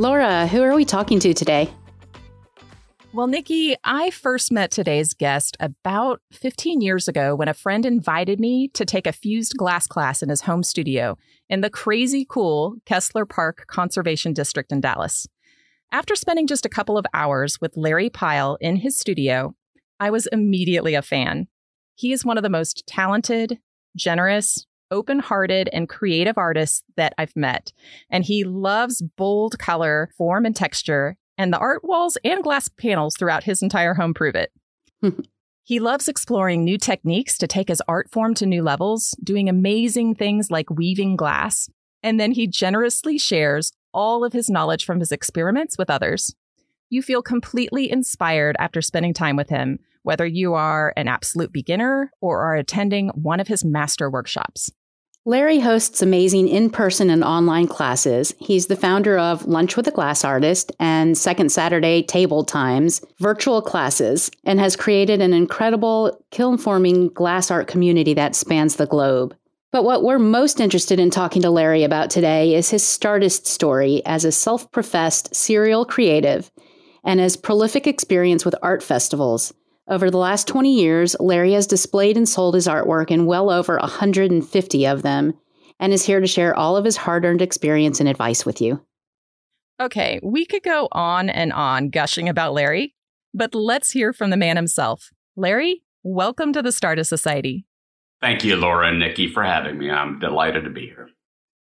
Laura, who are we talking to today? Well, Nikki, I first met today's guest about 15 years ago when a friend invited me to take a fused glass class in his home studio in the crazy cool Kessler Park Conservation District in Dallas. After spending just a couple of hours with Larry Pyle in his studio, I was immediately a fan. He is one of the most talented, generous, open hearted, and creative artists that I've met. And he loves bold color, form, and texture. And the art walls and glass panels throughout his entire home prove it. he loves exploring new techniques to take his art form to new levels, doing amazing things like weaving glass. And then he generously shares all of his knowledge from his experiments with others. You feel completely inspired after spending time with him, whether you are an absolute beginner or are attending one of his master workshops. Larry hosts amazing in person and online classes. He's the founder of Lunch with a Glass Artist and Second Saturday Table Times virtual classes and has created an incredible kiln forming glass art community that spans the globe. But what we're most interested in talking to Larry about today is his Stardust story as a self professed serial creative and his prolific experience with art festivals. Over the last 20 years, Larry has displayed and sold his artwork in well over 150 of them and is here to share all of his hard earned experience and advice with you. Okay, we could go on and on gushing about Larry, but let's hear from the man himself. Larry, welcome to the Stardust Society. Thank you, Laura and Nikki, for having me. I'm delighted to be here.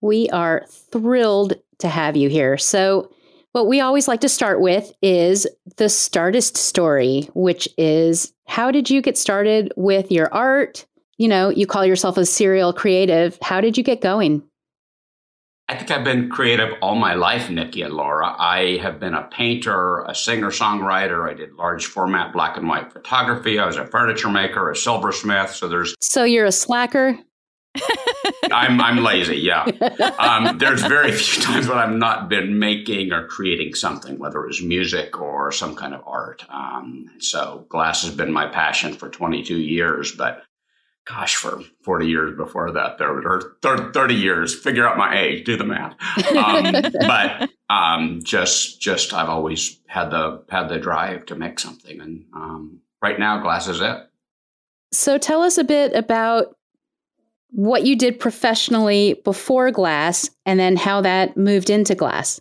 We are thrilled to have you here. So, what we always like to start with is the Stardust story, which is how did you get started with your art? You know, you call yourself a serial creative. How did you get going? I think I've been creative all my life, Nikki and Laura. I have been a painter, a singer songwriter. I did large format black and white photography. I was a furniture maker, a silversmith. So there's. So you're a slacker? I'm I'm lazy. Yeah. Um, there's very few times when I've not been making or creating something, whether it was music or some kind of art. Um, so glass has been my passion for 22 years, but gosh, for 40 years before that, there were 30 years. Figure out my age. Do the math. Um, but um, just just I've always had the had the drive to make something, and um, right now, glass is it. So tell us a bit about what you did professionally before glass and then how that moved into glass.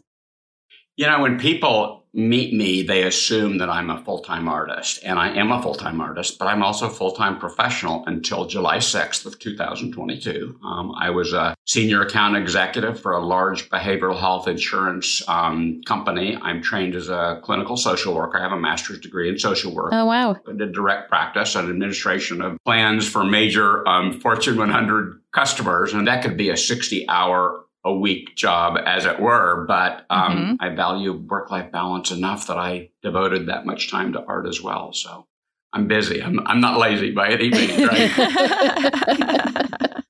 You know, when people meet me, they assume that I'm a full time artist, and I am a full time artist, but I'm also a full time professional until July 6th of 2022. Um, I was a senior account executive for a large behavioral health insurance um, company. I'm trained as a clinical social worker. I have a master's degree in social work. Oh, wow. I did direct practice and administration of plans for major um, Fortune 100 customers, and that could be a 60 hour a week job, as it were. But um, mm-hmm. I value work life balance enough that I devoted that much time to art as well. So I'm busy. I'm, I'm not lazy by any means, right?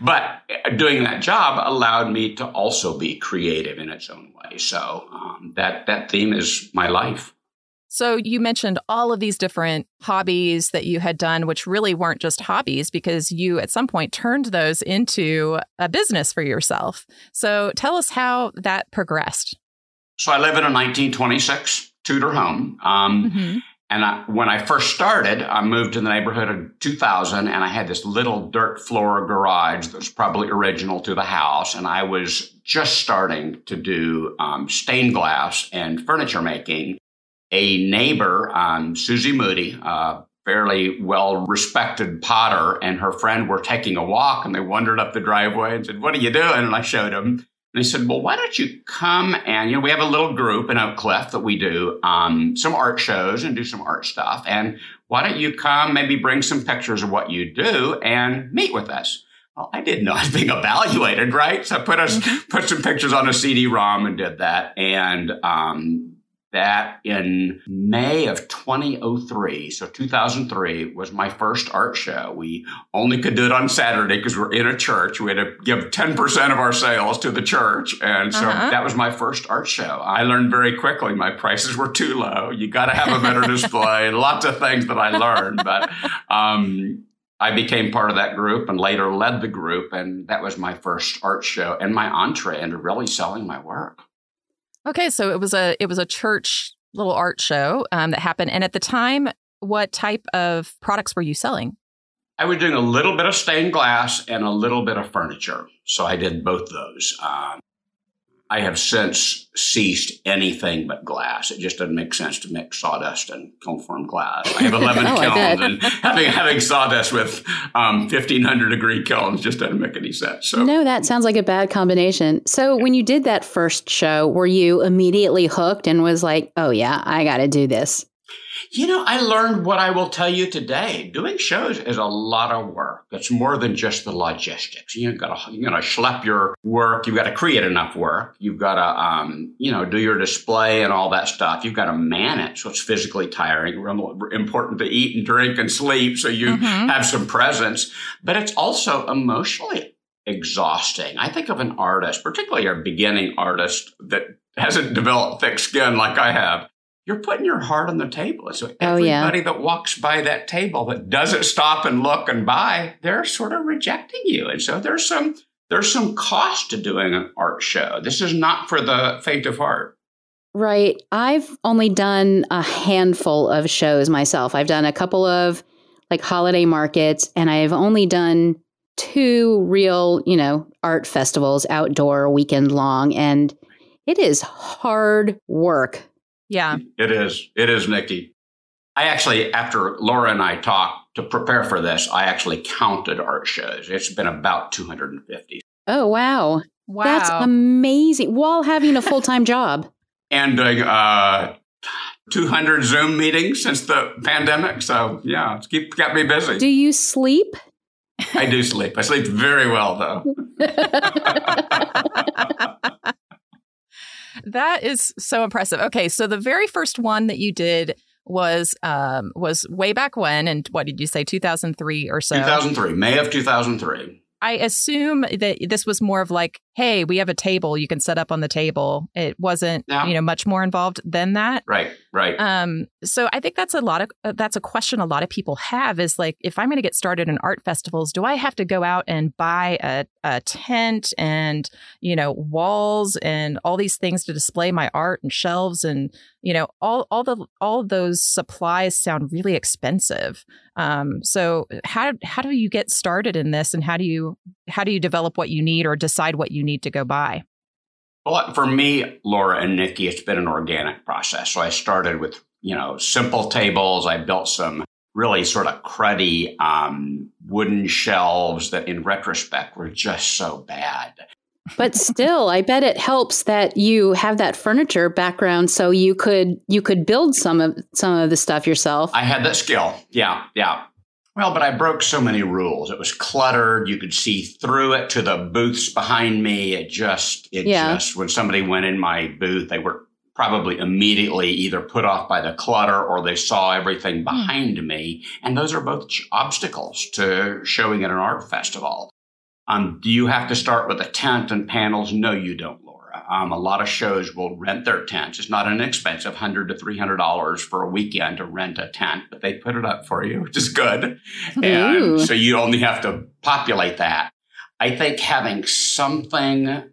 but doing that job allowed me to also be creative in its own way. So um, that that theme is my life. So you mentioned all of these different hobbies that you had done, which really weren't just hobbies because you at some point turned those into a business for yourself. So tell us how that progressed. So I live in a 1926 Tudor home. Um, mm-hmm. And I, when I first started, I moved to the neighborhood of 2000 and I had this little dirt floor garage that was probably original to the house. And I was just starting to do um, stained glass and furniture making a neighbor, um, Susie Moody, a fairly well respected potter, and her friend were taking a walk and they wandered up the driveway and said, What are you doing? And I showed them. And they said, Well, why don't you come and, you know, we have a little group in Oak Cliff that we do um, some art shows and do some art stuff. And why don't you come, maybe bring some pictures of what you do and meet with us? well, I didn't know I was being evaluated, right? So I put us mm-hmm. put some pictures on a CD-ROM and did that, and um, that in May of 2003, so 2003, was my first art show. We only could do it on Saturday because we're in a church. We had to give 10% of our sales to the church. And so uh-huh. that was my first art show. I learned very quickly my prices were too low. You got to have a better display, lots of things that I learned. But um, I became part of that group and later led the group. And that was my first art show and my entree into really selling my work. Okay, so it was a it was a church little art show um, that happened, and at the time, what type of products were you selling? I was doing a little bit of stained glass and a little bit of furniture, so I did both those. Um, I have since ceased anything but glass. It just doesn't make sense to mix sawdust and kiln glass. I have 11 oh, kilns, and having having sawdust with um, 1500 degree kilns just doesn't make any sense. So no, that sounds like a bad combination. So when you did that first show, were you immediately hooked and was like, "Oh yeah, I got to do this"? You know, I learned what I will tell you today. Doing shows is a lot of work. It's more than just the logistics. You've got to, you got to schlep your work. You've got to create enough work. You've got to, um, you know, do your display and all that stuff. You've got to manage. So it's physically tiring. Important to eat and drink and sleep. So you mm-hmm. have some presence, but it's also emotionally exhausting. I think of an artist, particularly a beginning artist that hasn't developed thick skin like I have you're putting your heart on the table. So everybody oh, yeah. that walks by that table that doesn't stop and look and buy, they're sort of rejecting you. And so there's some there's some cost to doing an art show. This is not for the faint of heart. Right. I've only done a handful of shows myself. I've done a couple of like holiday markets and I've only done two real, you know, art festivals outdoor weekend long and it is hard work yeah. It is. It is, Nikki. I actually, after Laura and I talked to prepare for this, I actually counted art shows. It's been about 250. Oh, wow. Wow. That's amazing. While having a full time job. And doing uh, 200 Zoom meetings since the pandemic. So, yeah, it's keep, got me busy. Do you sleep? I do sleep. I sleep very well, though. that is so impressive. Okay, so the very first one that you did was um was way back when and what did you say 2003 or so 2003 may of 2003 I assume that this was more of like, hey, we have a table you can set up on the table. It wasn't, you know, much more involved than that. Right, right. Um, so I think that's a lot of uh, that's a question a lot of people have is like, if I'm going to get started in art festivals, do I have to go out and buy a, a tent and you know walls and all these things to display my art and shelves and you know all all the all those supplies sound really expensive. Um, so how how do you get started in this, and how do you how do you develop what you need or decide what you need to go buy? Well, for me, Laura and Nikki, it's been an organic process. So I started with you know simple tables. I built some really sort of cruddy um, wooden shelves that, in retrospect, were just so bad but still i bet it helps that you have that furniture background so you could you could build some of some of the stuff yourself i had that skill yeah yeah well but i broke so many rules it was cluttered you could see through it to the booths behind me it just it yeah. just when somebody went in my booth they were probably immediately either put off by the clutter or they saw everything hmm. behind mm. me and those are both obstacles to showing at an art festival um, do you have to start with a tent and panels? No, you don't. Um, a lot of shows will rent their tents. It's not inexpensive, hundred to three hundred dollars for a weekend to rent a tent, but they put it up for you, which is good. And so you only have to populate that. I think having something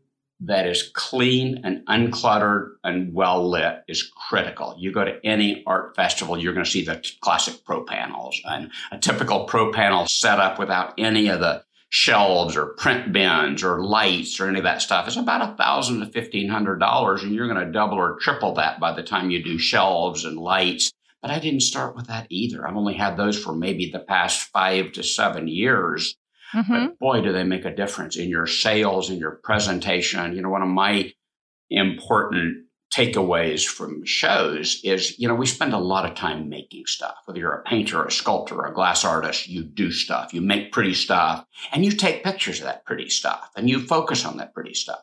that is clean and uncluttered and well lit is critical. You go to any art festival, you're going to see the classic pro panels and a typical pro panel set up without any of the shelves or print bins or lights or any of that stuff. Is about a thousand to fifteen hundred dollars and you're going to double or triple that by the time you do shelves and lights. But i didn't start with that either. I've only had those for maybe the past five to seven years. Mm-hmm. but boy do they make a difference in your sales and your presentation. You know one of my important takeaways from shows is, you know, we spend a lot of time making stuff. Whether you're a painter, a sculptor, a glass artist, you do stuff, you make pretty stuff, and you take pictures of that pretty stuff, and you focus on that pretty stuff.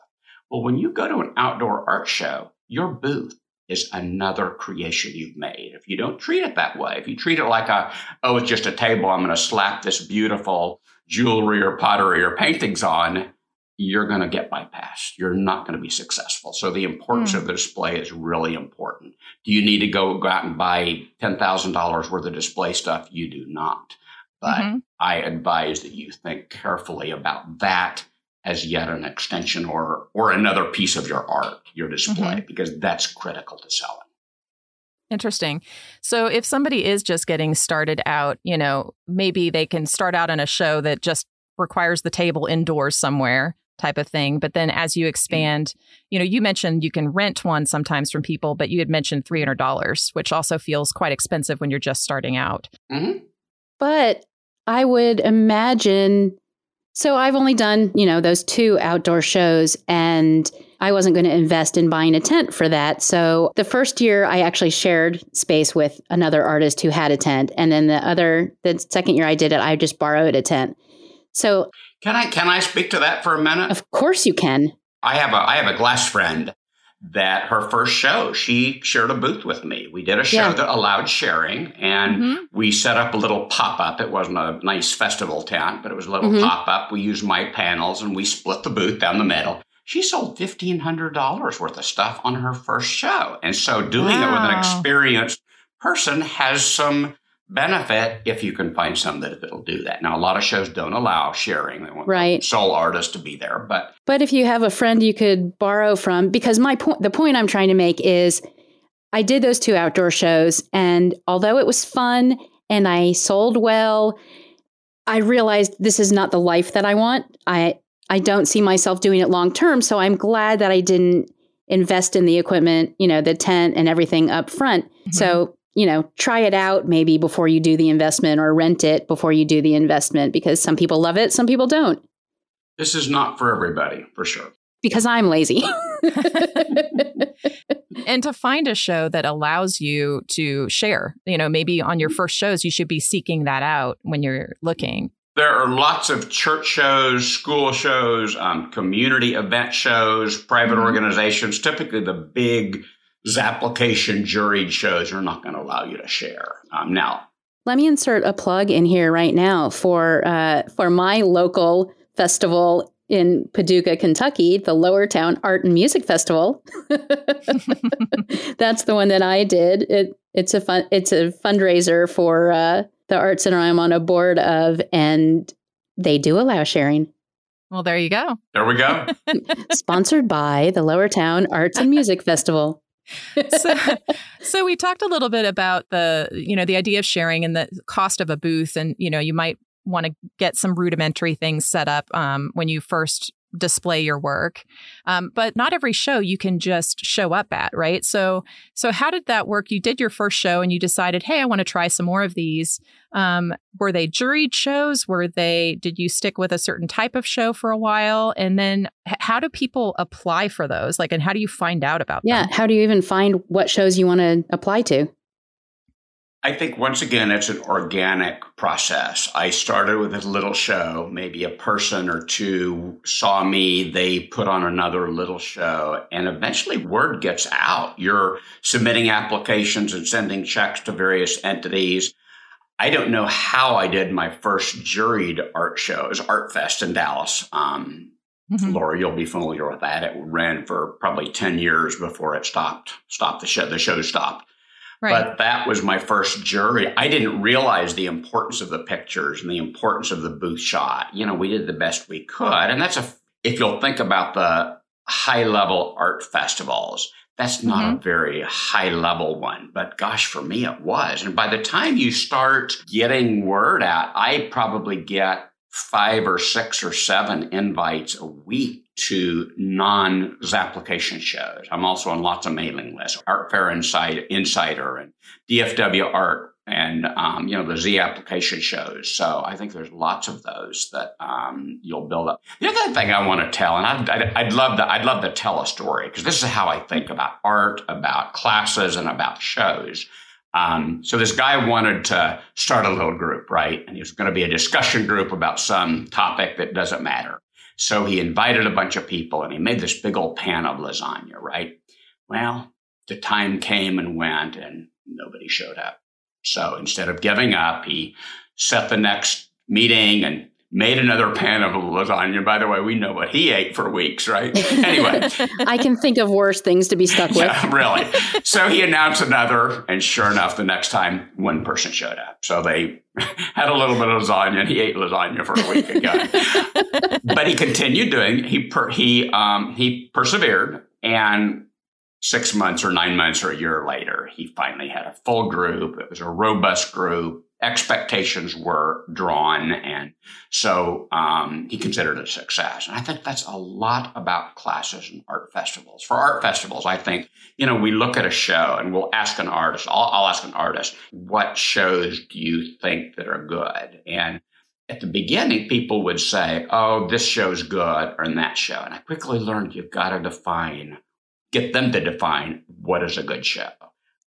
Well, when you go to an outdoor art show, your booth is another creation you've made. If you don't treat it that way, if you treat it like a, oh, it's just a table, I'm going to slap this beautiful jewelry or pottery or paintings on, you're going to get bypassed. You're not going to be successful. So the importance mm. of the display is really important. Do you need to go, go out and buy $10,000 worth of display stuff? You do not. But mm-hmm. I advise that you think carefully about that as yet an extension or or another piece of your art, your display, mm-hmm. because that's critical to selling. Interesting. So if somebody is just getting started out, you know, maybe they can start out in a show that just requires the table indoors somewhere type of thing. But then as you expand, you know, you mentioned you can rent one sometimes from people, but you had mentioned $300, which also feels quite expensive when you're just starting out. Mm-hmm. But I would imagine so I've only done, you know, those two outdoor shows and I wasn't going to invest in buying a tent for that. So the first year I actually shared space with another artist who had a tent and then the other the second year I did it I just borrowed a tent. So Can I can I speak to that for a minute? Of course you can. I have a I have a glass friend that her first show, she shared a booth with me. We did a show yeah. that allowed sharing and mm-hmm. we set up a little pop up. It wasn't a nice festival tent, but it was a little mm-hmm. pop up. We used my panels and we split the booth down the middle. She sold $1,500 worth of stuff on her first show. And so doing wow. it with an experienced person has some benefit if you can find some that will do that. Now, a lot of shows don't allow sharing. They want right. sole artists to be there, but but if you have a friend you could borrow from, because my point, the point I'm trying to make is, I did those two outdoor shows, and although it was fun and I sold well, I realized this is not the life that I want. I I don't see myself doing it long term, so I'm glad that I didn't invest in the equipment, you know, the tent and everything up front. Mm-hmm. So you know, try it out maybe before you do the investment or rent it before you do the investment because some people love it, some people don't. This is not for everybody, for sure. Because I'm lazy. and to find a show that allows you to share, you know, maybe on your first shows, you should be seeking that out when you're looking. There are lots of church shows, school shows, um, community event shows, private mm-hmm. organizations. Typically, the big Zapplication juried shows are not going to allow you to share. Um, now, let me insert a plug in here right now for uh, for my local festival in Paducah, Kentucky, the Lowertown Art and Music Festival. That's the one that I did. It, it's a fun it's a fundraiser for uh, the art center I'm on a board of, and they do allow sharing. Well, there you go. There we go. Sponsored by the Lowertown Arts and Music Festival so, so we talked a little bit about the you know the idea of sharing and the cost of a booth and you know you might want to get some rudimentary things set up um, when you first display your work um, but not every show you can just show up at right? So so how did that work? You did your first show and you decided hey i want to try some more of these. Um, were they juried shows? Were they did you stick with a certain type of show for a while? And then h- how do people apply for those? Like and how do you find out about yeah them? how do you even find what shows you want to apply to I think once again, it's an organic process. I started with a little show, maybe a person or two saw me, they put on another little show, and eventually word gets out. You're submitting applications and sending checks to various entities. I don't know how I did my first juried art show. It was Art Fest in Dallas. Um, mm-hmm. Laura, you'll be familiar with that. It ran for probably 10 years before it stopped, stopped the show. The show stopped. Right. But that was my first jury. I didn't realize the importance of the pictures and the importance of the booth shot. You know, we did the best we could. And that's a, if you'll think about the high level art festivals, that's not mm-hmm. a very high level one. But gosh, for me, it was. And by the time you start getting word out, I probably get five or six or seven invites a week to non Zapplication shows. I'm also on lots of mailing lists, Art Fair Insider and DFW Art and um, you know the Zapplication shows. So I think there's lots of those that um, you'll build up. The other thing I want to tell, and I'd, I'd, I'd love to, I'd love to tell a story because this is how I think about art, about classes, and about shows. Um, so this guy wanted to start a little group, right? And he was going to be a discussion group about some topic that doesn't matter. So he invited a bunch of people and he made this big old pan of lasagna, right? Well, the time came and went and nobody showed up. So instead of giving up, he set the next meeting and made another pan of lasagna. By the way, we know what he ate for weeks, right? Anyway, I can think of worse things to be stuck with. Yeah, really. So he announced another, and sure enough, the next time one person showed up. So they had a little bit of lasagna, and he ate lasagna for a week again. but he continued doing. He per, he um, he persevered, and six months or nine months or a year later, he finally had a full group. It was a robust group. Expectations were drawn. And so um, he considered it a success. And I think that's a lot about classes and art festivals. For art festivals, I think, you know, we look at a show and we'll ask an artist, I'll, I'll ask an artist, what shows do you think that are good? And at the beginning, people would say, oh, this show's good or that show. And I quickly learned you've got to define get them to define what is a good show.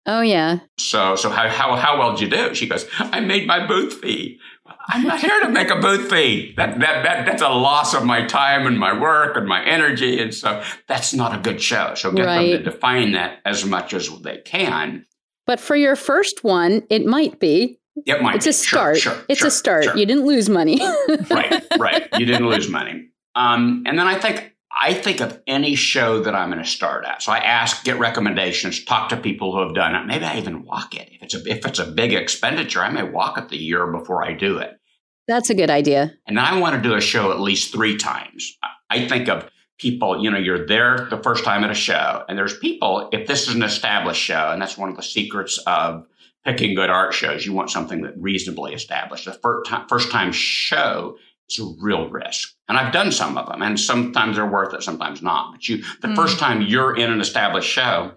Oh yeah. So so how how how well did you do? She goes, I made my booth fee. I'm not here to make a booth fee. That that that that's a loss of my time and my work and my energy, and so that's not a good show. So get right. them to define that as much as they can. But for your first one, it might be. It might. It's be. a start. Sure, sure, it's sure, a start. You didn't lose money. right, right. You didn't lose money. Um, and then I think I think of any show that I'm going to start at. So I ask, get recommendations, talk to people who have done it. Maybe I even walk it. If it's a if it's a big expenditure, I may walk it the year before I do it. That's a good idea. And I want to do a show at least three times. I think of people, you know, you're there the first time at a show, and there's people, if this is an established show, and that's one of the secrets of picking good art shows, you want something that reasonably established. The first time, first time show it's a real risk. And I've done some of them, and sometimes they're worth it, sometimes not. But you, the mm. first time you're in an established show,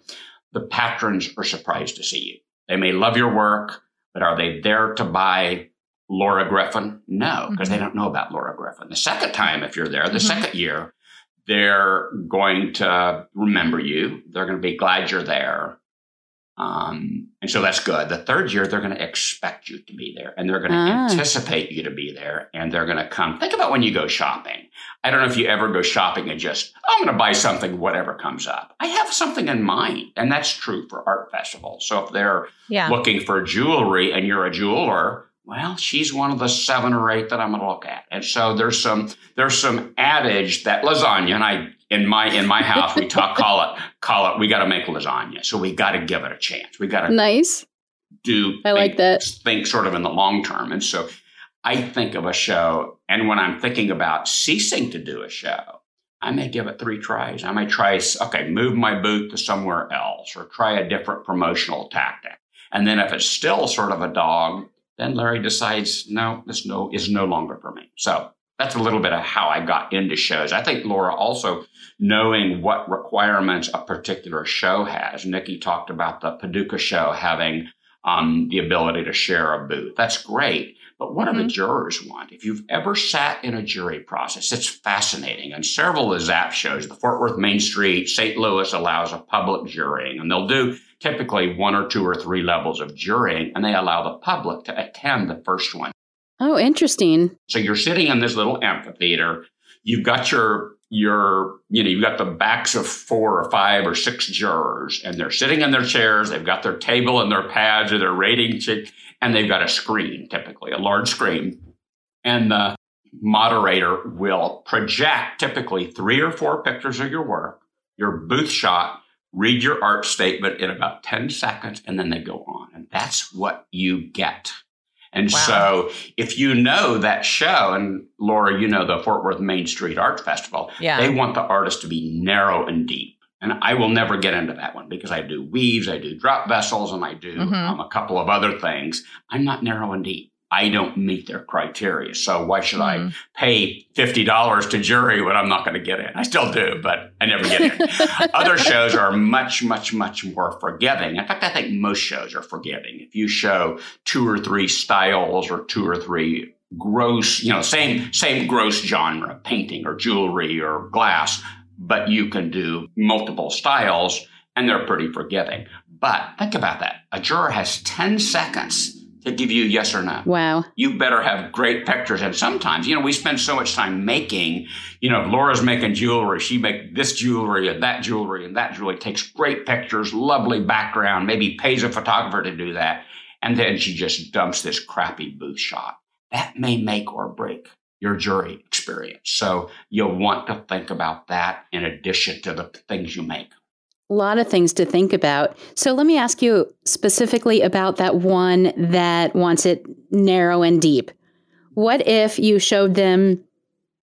the patrons are surprised to see you. They may love your work, but are they there to buy Laura Griffin? No, because mm-hmm. they don't know about Laura Griffin. The second time, if you're there, the mm-hmm. second year, they're going to remember you. They're going to be glad you're there. Um, and so that's good. The third year, they're going to expect you to be there and they're going to ah. anticipate you to be there and they're going to come. Think about when you go shopping. I don't know if you ever go shopping and just, I'm going to buy something, whatever comes up. I have something in mind. And that's true for art festivals. So if they're yeah. looking for jewelry and you're a jeweler, well, she's one of the seven or eight that I'm going to look at. And so there's some, there's some adage that lasagna, and I in my in my house we talk call it call it we got to make lasagna. So we got to give it a chance. We got to nice. do i think, like that. think sort of in the long term. And so i think of a show and when i'm thinking about ceasing to do a show i may give it three tries. I may try okay move my booth to somewhere else or try a different promotional tactic. And then if it's still sort of a dog then larry decides no this no is no longer for me. So that's a little bit of how I got into shows. I think Laura also knowing what requirements a particular show has. Nikki talked about the Paducah show having um, the ability to share a booth. That's great. But what mm-hmm. do the jurors want? If you've ever sat in a jury process, it's fascinating. And several of the ZAP shows, the Fort Worth Main Street, St. Louis allows a public jurying, and they'll do typically one or two or three levels of jurying, and they allow the public to attend the first one. Oh, interesting. So you're sitting in this little amphitheater. You've got your your you know you've got the backs of four or five or six jurors, and they're sitting in their chairs. They've got their table and their pads or their rating sheet, and they've got a screen, typically a large screen, and the moderator will project typically three or four pictures of your work, your booth shot, read your art statement in about 10 seconds, and then they go on. And that's what you get. And wow. so if you know that show, and Laura, you know the Fort Worth Main Street Art Festival, yeah. they want the artist to be narrow and deep. And I will never get into that one because I do weaves, I do drop vessels, and I do mm-hmm. um, a couple of other things. I'm not narrow and deep. I don't meet their criteria. So why should mm-hmm. I pay $50 to jury when I'm not going to get in? I still do, but I never get in. Other shows are much, much, much more forgiving. In fact, I think most shows are forgiving. If you show two or three styles or two or three gross, you know, same, same gross genre, painting or jewelry or glass, but you can do multiple styles and they're pretty forgiving. But think about that. A juror has 10 seconds to give you yes or no. Wow. You better have great pictures. And sometimes, you know, we spend so much time making, you know, Laura's making jewelry. She make this jewelry and that jewelry and that jewelry, takes great pictures, lovely background, maybe pays a photographer to do that. And then she just dumps this crappy booth shot. That may make or break your jury experience. So you'll want to think about that in addition to the things you make a lot of things to think about. So let me ask you specifically about that one that wants it narrow and deep. What if you showed them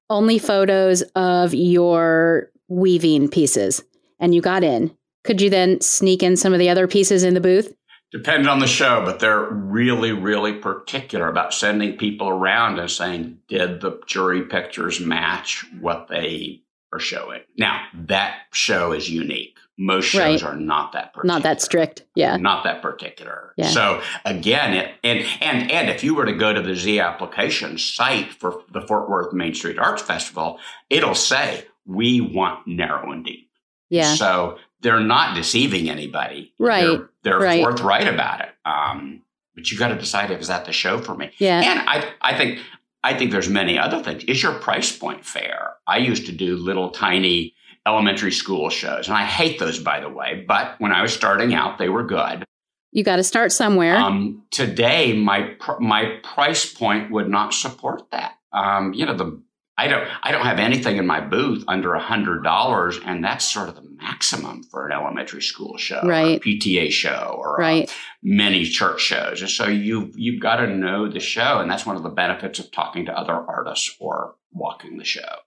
only photos of your weaving pieces and you got in? Could you then sneak in some of the other pieces in the booth? Depends on the show, but they're really, really particular about sending people around and saying, did the jury pictures match what they are showing? Now, that show is unique most shows right. are not that particular. not that strict yeah not that particular yeah. so again it, and and and if you were to go to the Zapplication site for the fort worth main street arts festival it'll say we want narrow and deep yeah so they're not deceiving anybody right they're, they're right. forthright about it um, but you got to decide if is that the show for me yeah and i i think i think there's many other things is your price point fair i used to do little tiny elementary school shows. And I hate those, by the way, but when I was starting out, they were good. You got to start somewhere. Um, today, my pr- my price point would not support that. Um, you know, the I don't I don't have anything in my booth under a hundred dollars, and that's sort of the maximum for an elementary school show, right? PTA show, or right. many church shows. And so you've you've got to know the show, and that's one of the benefits of talking to other artists or walking the show.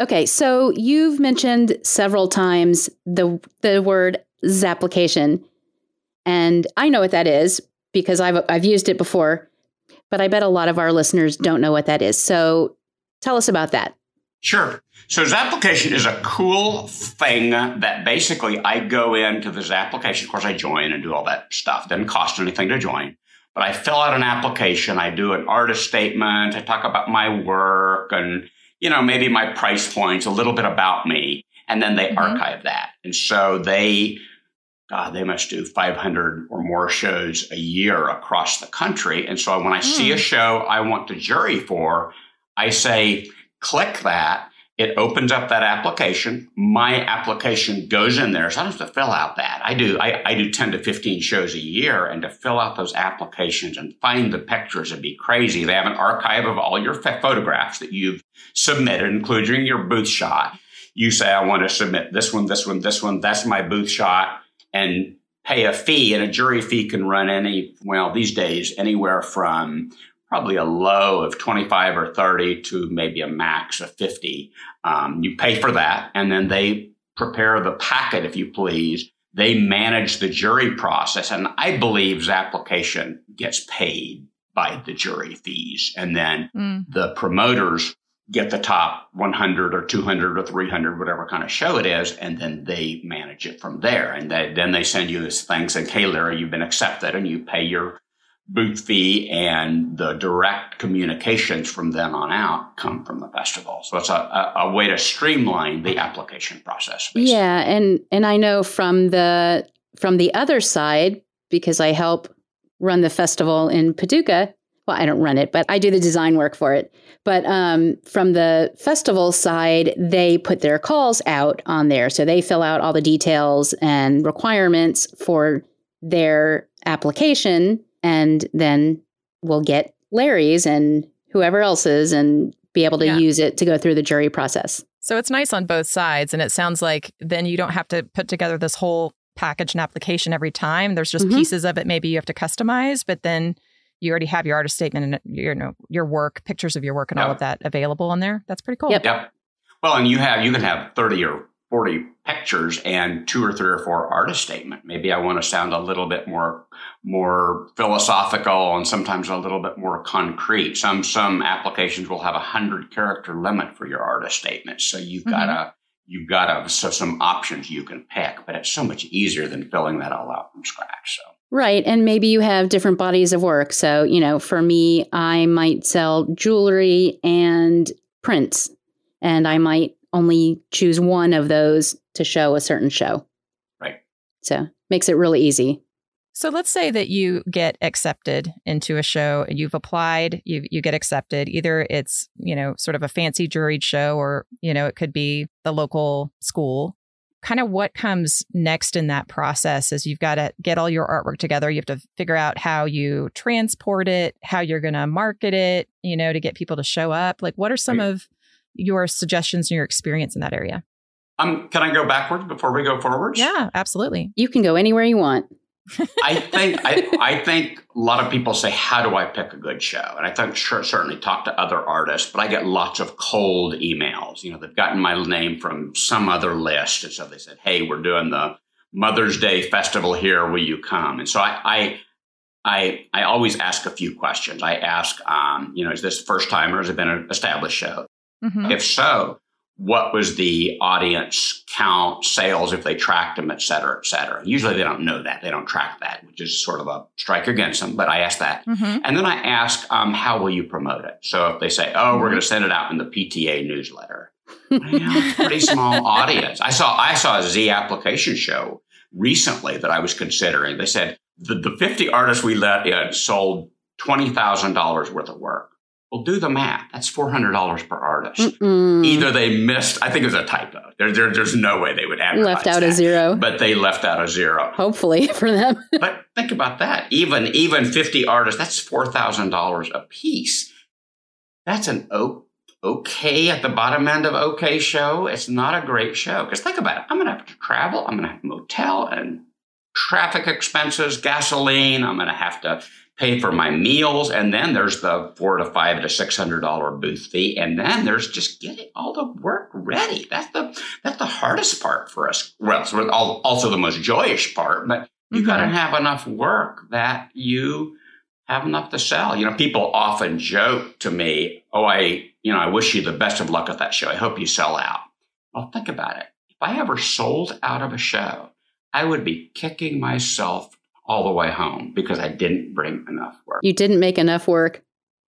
Okay, so you've mentioned several times the the word Zapplication, and I know what that is because I've I've used it before, but I bet a lot of our listeners don't know what that is. So tell us about that. Sure. So Zapplication is a cool thing that basically I go into this application. Of course, I join and do all that stuff. Doesn't cost anything to join. But I fill out an application. I do an artist statement. I talk about my work and you know, maybe my price points, a little bit about me, and then they mm-hmm. archive that. And so they, God, they must do 500 or more shows a year across the country. And so when I mm. see a mm. show I want the jury for, I say, click that it opens up that application. My application goes in there. So I don't have to fill out that. I do, I, I, do 10 to 15 shows a year and to fill out those applications and find the pictures would be crazy. They have an archive of all your photographs that you've submitted, including your booth shot. You say, I want to submit this one, this one, this one. That's my booth shot and pay a fee and a jury fee can run any, well, these days, anywhere from probably a low of 25 or 30 to maybe a max of 50. Um, you pay for that, and then they prepare the packet, if you please. They manage the jury process, and I believe application gets paid by the jury fees, and then mm. the promoters get the top 100 or 200 or 300, whatever kind of show it is, and then they manage it from there. And they, then they send you this thing saying, "Hey, Larry, you've been accepted," and you pay your booth fee and the direct communications from then on out come from the festival. So it's a, a, a way to streamline the application process. Basically. Yeah, and and I know from the from the other side because I help run the festival in Paducah. Well, I don't run it, but I do the design work for it. But um, from the festival side, they put their calls out on there. So they fill out all the details and requirements for their application and then we'll get Larry's and whoever else's and be able to yeah. use it to go through the jury process. So it's nice on both sides. And it sounds like then you don't have to put together this whole package and application every time. There's just mm-hmm. pieces of it maybe you have to customize, but then you already have your artist statement and your you know your work, pictures of your work and all of that available on there. That's pretty cool. Yep. yep. Well, and you have you can have 30 or 40 pictures and two or three or four artist statement. Maybe I want to sound a little bit more more philosophical and sometimes a little bit more concrete. Some some applications will have a hundred character limit for your artist statement. So you've mm-hmm. got to you've got to so some options you can pick, but it's so much easier than filling that all out from scratch. So Right. And maybe you have different bodies of work. So, you know, for me, I might sell jewelry and prints, and I might only choose one of those to show a certain show. Right. So, makes it really easy. So let's say that you get accepted into a show and you've applied, you you get accepted. Either it's, you know, sort of a fancy juried show or, you know, it could be the local school kind of what comes next in that process is you've got to get all your artwork together. You have to figure out how you transport it, how you're going to market it, you know, to get people to show up. Like, what are some right. of your suggestions and your experience in that area? Um, can I go backwards before we go forwards? Yeah, absolutely. You can go anywhere you want. I think I, I think a lot of people say, "How do I pick a good show?" And I think sure, certainly talk to other artists, but I get lots of cold emails. You know, they've gotten my name from some other list, and so they said, "Hey, we're doing the Mother's Day festival here. Will you come?" And so I I I, I always ask a few questions. I ask, um, you know, is this first time or has it been an established show? Mm-hmm. If so, what was the audience count, sales, if they tracked them, et cetera, et cetera. Usually they don't know that. They don't track that, which is sort of a strike against them. But I ask that. Mm-hmm. And then I ask, um, how will you promote it? So if they say, oh, mm-hmm. we're going to send it out in the PTA newsletter. well, pretty small audience. I saw, I saw a Zapplication show recently that I was considering. They said the, the 50 artists we let in sold $20,000 worth of work. Well, do the math. That's four hundred dollars per artist. Mm-mm. Either they missed. I think it was a typo. There, there, there's no way they would advertise left out that, a zero, but they left out a zero. Hopefully for them. but think about that. Even even fifty artists. That's four thousand dollars a piece. That's an okay at the bottom end of okay show. It's not a great show because think about it. I'm going to have to travel. I'm going to have motel and traffic expenses, gasoline. I'm going to have to pay for my meals, and then there's the four to five to six hundred dollar booth fee, and then there's just getting all the work ready. That's the that's the hardest part for us. Well, it's also the most joyous part, but you mm-hmm. got to have enough work that you have enough to sell. You know, people often joke to me, "Oh, I you know, I wish you the best of luck at that show. I hope you sell out." Well, think about it. If I ever sold out of a show, I would be kicking myself all the way home because I didn't bring enough work. You didn't make enough work.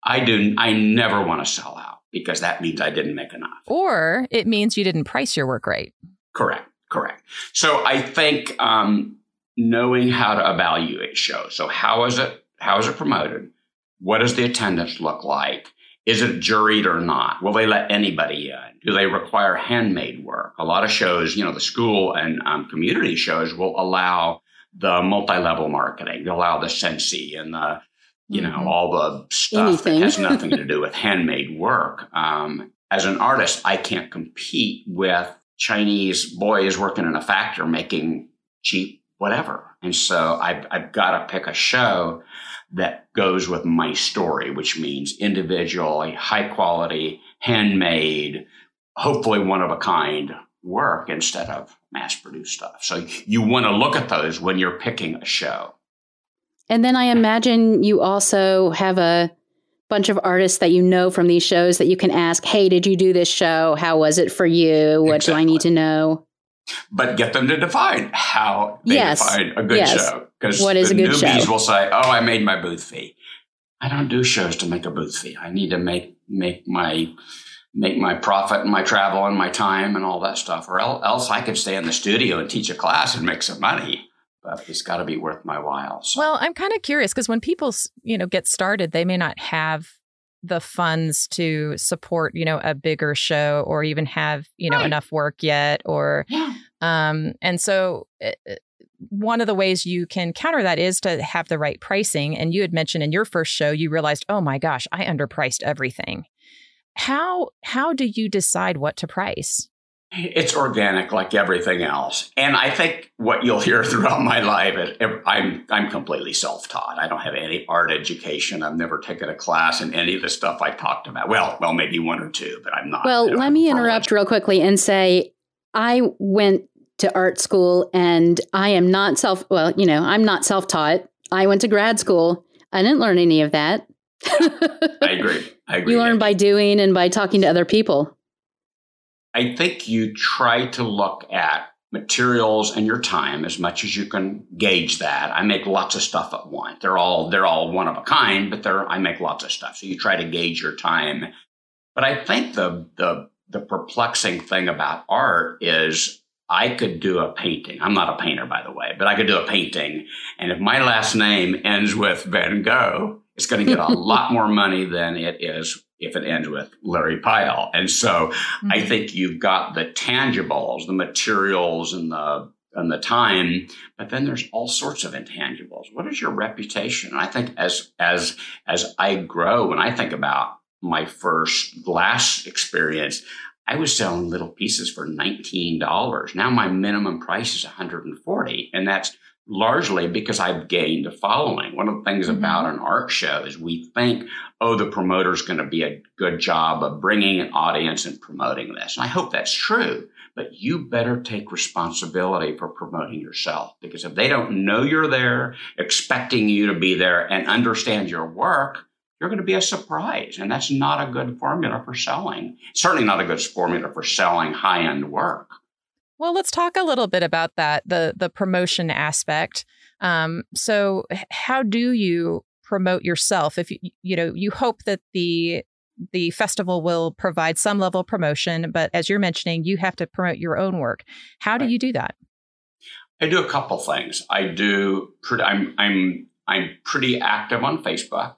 I do. I never want to sell out because that means I didn't make enough. Or it means you didn't price your work right. Correct. Correct. So I think um, knowing how to evaluate shows. So how is it? How is it promoted? What does the attendance look like? Is it juried or not? Will they let anybody in? Do they require handmade work? A lot of shows, you know, the school and um, community shows will allow the multi-level marketing, you allow the Scentsy and the, you mm-hmm. know, all the stuff Anything. that has nothing to do with handmade work. Um, as an artist, I can't compete with Chinese boys working in a factory making cheap whatever. And so I've, I've got to pick a show that goes with my story, which means individual, high quality, handmade, hopefully one of a kind work instead of mass produced stuff. So you want to look at those when you're picking a show. And then I imagine you also have a bunch of artists that you know from these shows that you can ask, hey, did you do this show? How was it for you? What exactly. do I need to know? But get them to define how they yes. define a good yes. show. Because what is the a good newbies show? will say, oh, I made my booth fee. I don't do shows to make a booth fee. I need to make make my make my profit and my travel and my time and all that stuff, or else I could stay in the studio and teach a class and make some money. But it's got to be worth my while. So. Well, I'm kind of curious because when people, you know, get started, they may not have the funds to support, you know, a bigger show or even have, you know, right. enough work yet, or, yeah. um, and so. It, eh, eh, one of the ways you can counter that is to have the right pricing. And you had mentioned in your first show, you realized, oh my gosh, I underpriced everything. How how do you decide what to price? It's organic, like everything else. And I think what you'll hear throughout my life is I'm I'm completely self-taught. I don't have any art education. I've never taken a class in any of the stuff I talked about. Well, well, maybe one or two, but I'm not. Well, let me interrupt real quickly and say I went to art school and I am not self, well, you know, I'm not self taught. I went to grad school. I didn't learn any of that. I agree. I agree. You learn by doing and by talking to other people. I think you try to look at materials and your time as much as you can gauge that. I make lots of stuff at once. They're all they're all one of a kind, but they're I make lots of stuff. So you try to gauge your time. But I think the the the perplexing thing about art is I could do a painting. I'm not a painter, by the way, but I could do a painting. And if my last name ends with Van Gogh, it's going to get a lot more money than it is if it ends with Larry Pyle. And so mm-hmm. I think you've got the tangibles, the materials and the and the time, but then there's all sorts of intangibles. What is your reputation? And I think as as as I grow and I think about my first glass experience, I was selling little pieces for $19. Now my minimum price is 140 and that's largely because I've gained a following. One of the things mm-hmm. about an art show is we think, oh, the promoter's going to be a good job of bringing an audience and promoting this. And I hope that's true, but you better take responsibility for promoting yourself because if they don't know you're there, expecting you to be there and understand your work, you're going to be a surprise. And that's not a good formula for selling. Certainly not a good formula for selling high end work. Well, let's talk a little bit about that the the promotion aspect. Um, so, how do you promote yourself? If you you know you hope that the the festival will provide some level of promotion, but as you're mentioning, you have to promote your own work. How do you do that? I do a couple things. I do. I'm I'm I'm pretty active on Facebook.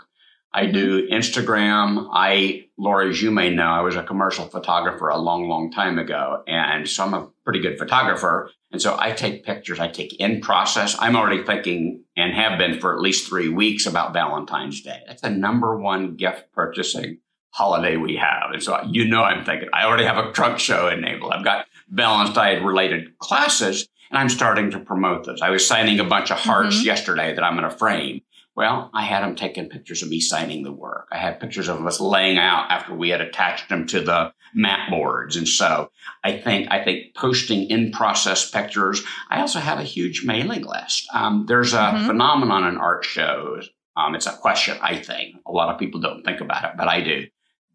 I do mm-hmm. Instagram. I, Laura, as you may know, I was a commercial photographer a long, long time ago. And so I'm a pretty good photographer. And so I take pictures, I take in process. I'm already thinking and have been for at least three weeks about Valentine's Day. That's the number one gift purchasing holiday we have. And so you know, I'm thinking, I already have a trunk show enabled. I've got Valentine's related classes and I'm starting to promote those. I was signing a bunch of hearts mm-hmm. yesterday that I'm going to frame. Well, I had them taking pictures of me signing the work. I had pictures of us laying out after we had attached them to the mat boards. And so I think, I think posting in process pictures. I also have a huge mailing list. Um, there's a mm-hmm. phenomenon in art shows. Um, it's a question, I think. A lot of people don't think about it, but I do.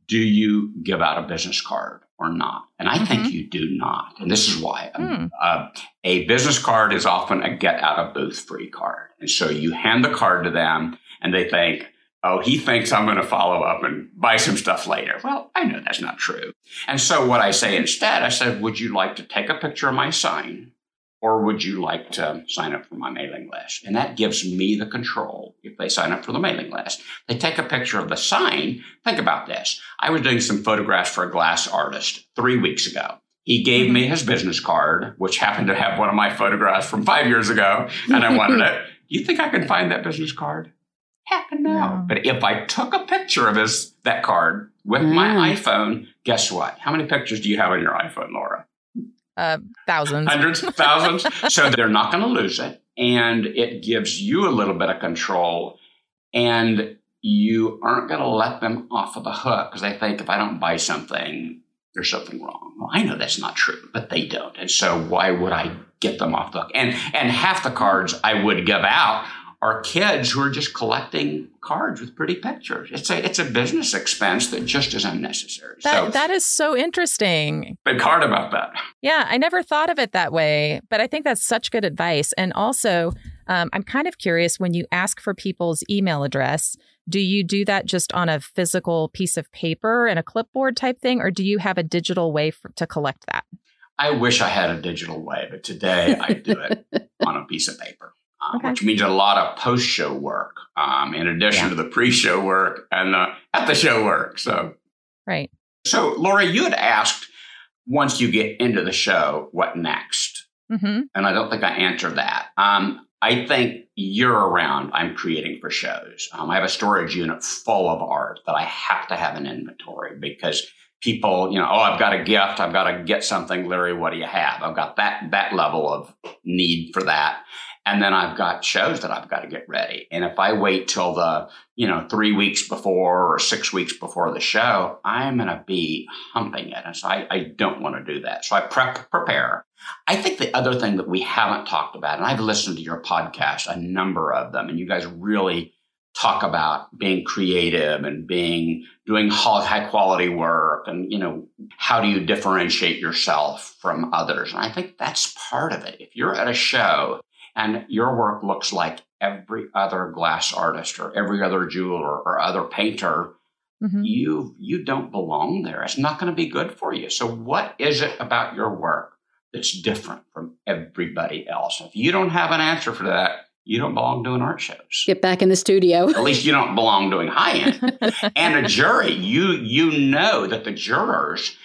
Do you give out a business card? Or not? And I mm-hmm. think you do not. And this is why. Mm. Uh, a business card is often a get out of booth free card. And so you hand the card to them and they think, oh, he thinks I'm going to follow up and buy some stuff later. Well, I know that's not true. And so what I say instead, I said, would you like to take a picture of my sign? Or would you like to sign up for my mailing list? And that gives me the control if they sign up for the mailing list. They take a picture of the sign. Think about this. I was doing some photographs for a glass artist three weeks ago. He gave me his business card, which happened to have one of my photographs from five years ago, and I wanted it. Do you think I can find that business card? Heck no. no. But if I took a picture of his that card with mm. my iPhone, guess what? How many pictures do you have on your iPhone, Laura? Uh, thousands, hundreds, thousands. so they're not going to lose it, and it gives you a little bit of control, and you aren't going to let them off of the hook because they think if I don't buy something, there's something wrong. Well, I know that's not true, but they don't, and so why would I get them off the hook? And and half the cards I would give out are kids who are just collecting cards with pretty pictures. It's a it's a business expense that just is unnecessary. That, so that is so interesting. Big hard about that. Yeah, I never thought of it that way, but I think that's such good advice. And also, um, I'm kind of curious when you ask for people's email address. Do you do that just on a physical piece of paper and a clipboard type thing, or do you have a digital way for, to collect that? I wish I had a digital way, but today I do it on a piece of paper uh, okay. which means a lot of post show work um, in addition yeah. to the pre show work and the at the show work. So, right. So, Laura, you had asked once you get into the show, what next? Mm-hmm. And I don't think I answered that. Um, I think year around, I'm creating for shows. Um, I have a storage unit full of art that I have to have an inventory because people, you know, oh, I've got a gift, I've got to get something, Larry. What do you have? I've got that that level of need for that, And then I've got shows that I've got to get ready. And if I wait till the, you know, three weeks before or six weeks before the show, I'm going to be humping it. And so I, I don't want to do that. So I prep, prepare. I think the other thing that we haven't talked about, and I've listened to your podcast, a number of them, and you guys really talk about being creative and being doing high quality work and you know how do you differentiate yourself from others and i think that's part of it if you're at a show and your work looks like every other glass artist or every other jeweler or other painter mm-hmm. you you don't belong there it's not going to be good for you so what is it about your work that's different from everybody else if you don't have an answer for that you don't belong doing art shows. Get back in the studio. At least you don't belong doing high end. and a jury, you you know that the jurors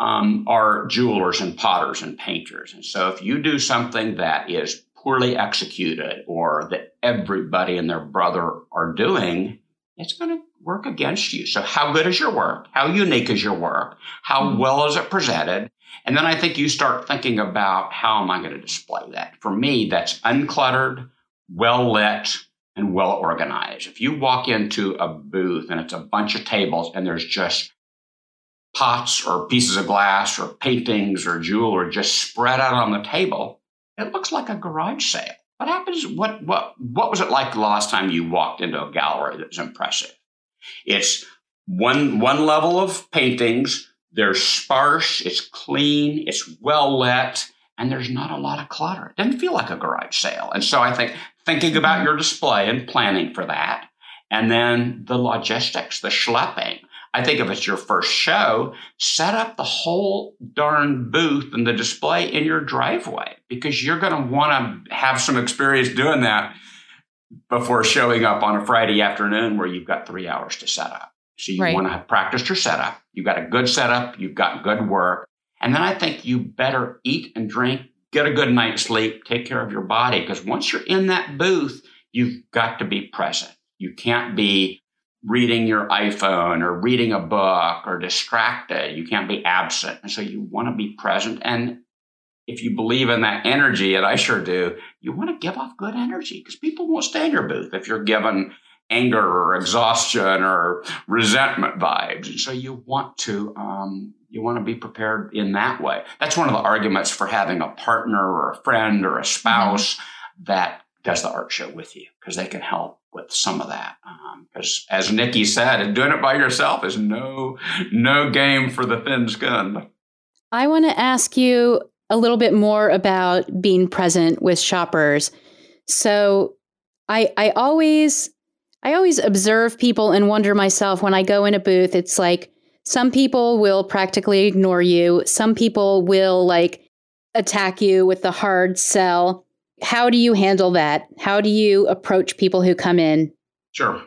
um, are jewelers and potters and painters. And so if you do something that is poorly executed or that everybody and their brother are doing, it's going to work against you. So how good is your work? How unique is your work? How mm-hmm. well is it presented? And then I think you start thinking about how am I going to display that? For me, that's uncluttered well lit, and well organized. If you walk into a booth and it's a bunch of tables and there's just pots or pieces of glass or paintings or jewelry just spread out on the table, it looks like a garage sale. What happens? What what what was it like the last time you walked into a gallery that was impressive? It's one one level of paintings. They're sparse. It's clean. It's well lit and there's not a lot of clutter. It doesn't feel like a garage sale. And so I think thinking about your display and planning for that, and then the logistics, the schlepping. I think if it's your first show, set up the whole darn booth and the display in your driveway because you're going to want to have some experience doing that before showing up on a Friday afternoon where you've got three hours to set up. So you right. want to have practiced your setup. You've got a good setup. You've got good work. And then I think you better eat and drink, get a good night's sleep, take care of your body. Because once you're in that booth, you've got to be present. You can't be reading your iPhone or reading a book or distracted. You can't be absent. And so you want to be present. And if you believe in that energy, and I sure do, you want to give off good energy because people won't stay in your booth if you're given anger or exhaustion or resentment vibes. And so you want to um, you want to be prepared in that way. That's one of the arguments for having a partner or a friend or a spouse mm-hmm. that does the art show with you because they can help with some of that. Because um, as Nikki said, doing it by yourself is no no game for the thin skinned. I want to ask you a little bit more about being present with shoppers. So I I always I always observe people and wonder myself when I go in a booth. It's like some people will practically ignore you. Some people will like attack you with the hard sell. How do you handle that? How do you approach people who come in? Sure.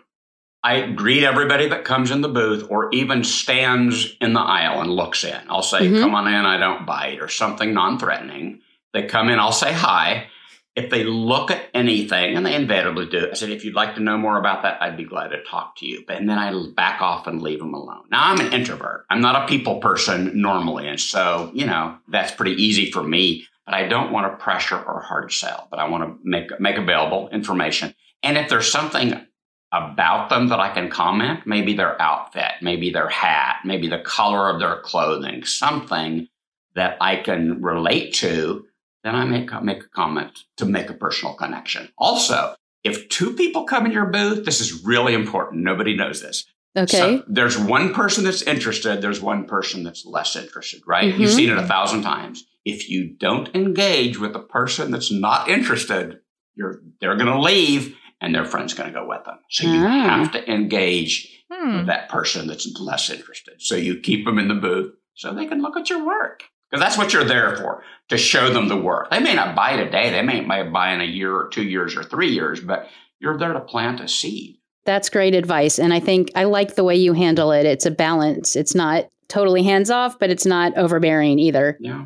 I greet everybody that comes in the booth or even stands in the aisle and looks in. I'll say, mm-hmm. come on in, I don't bite, or something non threatening. They come in, I'll say hi if they look at anything, and they invariably do, I said, if you'd like to know more about that, I'd be glad to talk to you. But, and then I back off and leave them alone. Now, I'm an introvert. I'm not a people person normally. And so, you know, that's pretty easy for me. I don't want to pressure or hard sell, but I want to make, make available information. And if there's something about them that I can comment, maybe their outfit, maybe their hat, maybe the color of their clothing, something that I can relate to, then I make, make a comment to make a personal connection. Also, if two people come in your booth, this is really important. Nobody knows this. Okay. So there's one person that's interested, there's one person that's less interested, right? Mm-hmm. You've seen it a thousand times. If you don't engage with the person that's not interested, you're they're going to leave and their friend's going to go with them. So you ah. have to engage with that person that's less interested. So you keep them in the booth so they can look at your work because that's what you're there for to show them the work. They may not buy today, they may, may buy in a year or two years or three years, but you're there to plant a seed. That's great advice. And I think I like the way you handle it. It's a balance. It's not totally hands off, but it's not overbearing either. Yeah.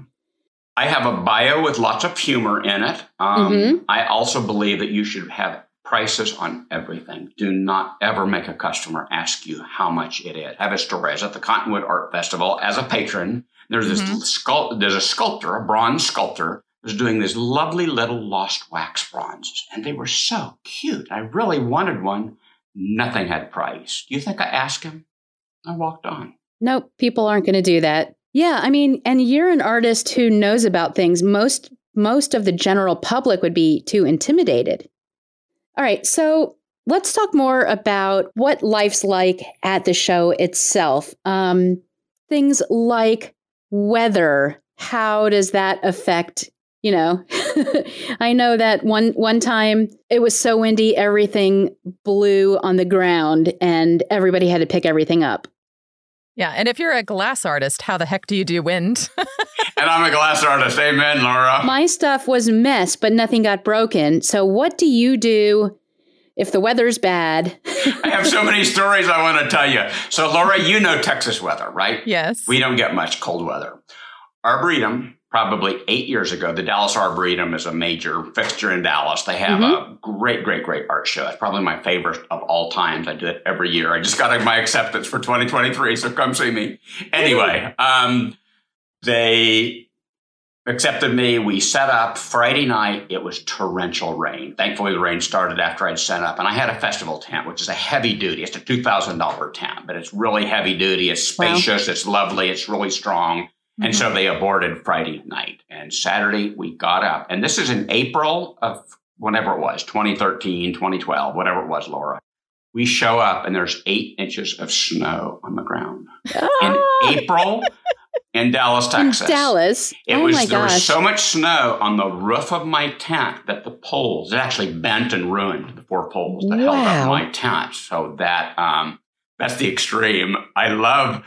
I have a bio with lots of humor in it. Um, mm-hmm. I also believe that you should have prices on everything. Do not ever make a customer ask you how much it is. I have a was at the Cottonwood Art Festival as a patron there's this mm-hmm. sculpt, there's a sculptor, a bronze sculptor was doing these lovely little lost wax bronzes, and they were so cute. I really wanted one. Nothing had price. Do you think I asked him? I walked on. Nope, people aren't going to do that. Yeah, I mean, and you're an artist who knows about things. Most most of the general public would be too intimidated. All right, so let's talk more about what life's like at the show itself. Um, things like weather. How does that affect? You know, I know that one one time it was so windy, everything blew on the ground, and everybody had to pick everything up. Yeah, and if you're a glass artist, how the heck do you do wind? and I'm a glass artist. Amen, Laura. My stuff was mess, but nothing got broken. So what do you do if the weather's bad? I have so many stories I want to tell you. So, Laura, you know Texas weather, right? Yes. We don't get much cold weather. Arboretum, probably eight years ago, the Dallas Arboretum is a major fixture in Dallas. They have mm-hmm. a great, great, great art show. It's probably my favorite of all times. I do it every year. I just got my acceptance for 2023, so come see me. Anyway, um, they accepted me. We set up Friday night. It was torrential rain. Thankfully, the rain started after I'd set up. And I had a festival tent, which is a heavy duty. It's a $2,000 tent, but it's really heavy duty. It's spacious. Wow. It's lovely. It's really strong. And mm-hmm. so they aborted Friday night. And Saturday we got up. And this is in April of whenever it was, 2013, 2012, whatever it was, Laura. We show up and there's eight inches of snow on the ground. Oh. In April in Dallas, Texas. In Dallas. It oh was there gosh. was so much snow on the roof of my tent that the poles it actually bent and ruined the four poles that wow. held up my tent. So that um, that's the extreme. I love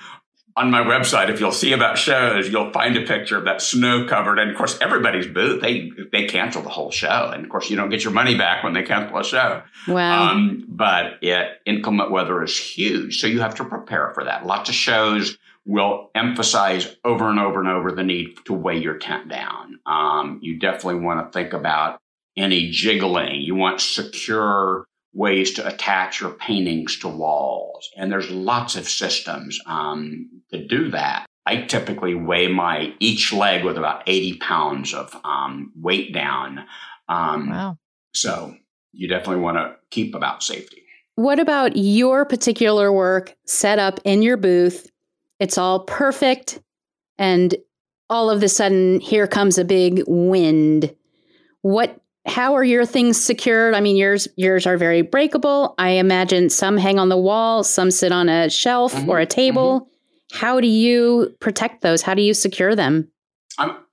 on my website, if you'll see about shows, you'll find a picture of that snow covered. And of course, everybody's booth, they, they cancel the whole show. And of course, you don't get your money back when they cancel a show. Wow. Um, but it, inclement weather is huge. So you have to prepare for that. Lots of shows will emphasize over and over and over the need to weigh your tent down. Um, you definitely want to think about any jiggling. You want secure ways to attach your paintings to walls. And there's lots of systems um, to do that. I typically weigh my each leg with about 80 pounds of um, weight down. Um, wow. So you definitely want to keep about safety. What about your particular work set up in your booth? It's all perfect. And all of a sudden, here comes a big wind. What how are your things secured? I mean, yours yours are very breakable. I imagine some hang on the wall, some sit on a shelf mm-hmm, or a table. Mm-hmm. How do you protect those? How do you secure them?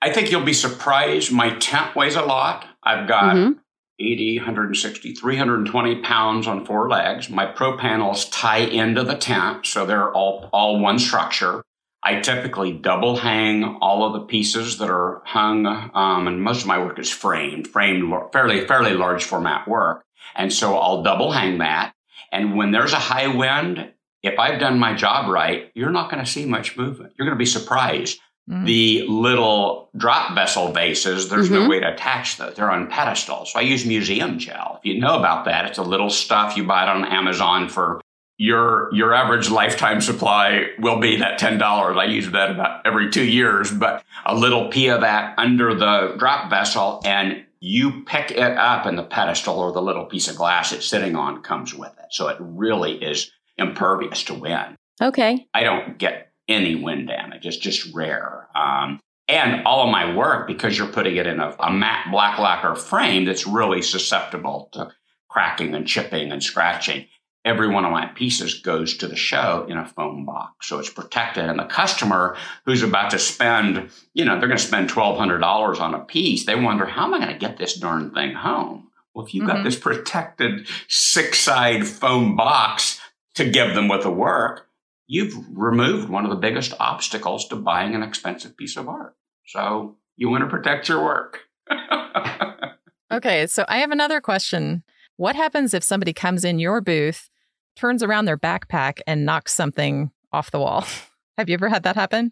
I think you'll be surprised. My tent weighs a lot. I've got mm-hmm. 80, 160, 320 pounds on four legs. My pro panels tie into the tent, so they're all, all one structure. I typically double hang all of the pieces that are hung, um, and most of my work is framed, framed fairly fairly large format work, and so I'll double hang that. And when there's a high wind, if I've done my job right, you're not going to see much movement. You're going to be surprised. Mm-hmm. The little drop vessel vases, there's mm-hmm. no way to attach those. They're on pedestals. So I use museum gel. If you know about that, it's a little stuff you buy it on Amazon for your your average lifetime supply will be that ten dollars. I use that about every two years, but a little pea of that under the drop vessel, and you pick it up, and the pedestal or the little piece of glass it's sitting on comes with it. So it really is impervious to wind. Okay. I don't get any wind damage. It's just rare. Um, and all of my work, because you're putting it in a, a matte black lacquer frame that's really susceptible to cracking and chipping and scratching every one of my pieces goes to the show in a foam box. So it's protected. And the customer who's about to spend, you know, they're going to spend $1,200 on a piece, they wonder, how am I going to get this darn thing home? Well, if you've mm-hmm. got this protected six side foam box to give them with the work, you've removed one of the biggest obstacles to buying an expensive piece of art. So you want to protect your work. okay. So I have another question. What happens if somebody comes in your booth turns around their backpack and knocks something off the wall. Have you ever had that happen?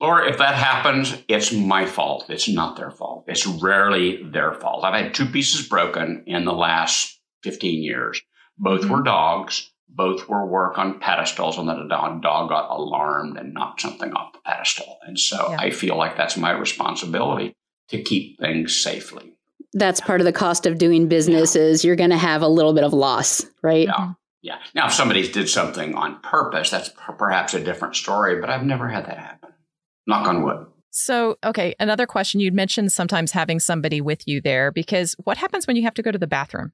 Or if that happens, it's my fault. It's not their fault. It's rarely their fault. I've had two pieces broken in the last 15 years. Both mm-hmm. were dogs. Both were work on pedestals, and then a dog, dog got alarmed and knocked something off the pedestal. And so yeah. I feel like that's my responsibility to keep things safely. That's part of the cost of doing business yeah. is you're going to have a little bit of loss, right? Yeah. Yeah. Now, if somebody did something on purpose, that's perhaps a different story, but I've never had that happen. Knock on wood. So, okay, another question. You'd mentioned sometimes having somebody with you there because what happens when you have to go to the bathroom?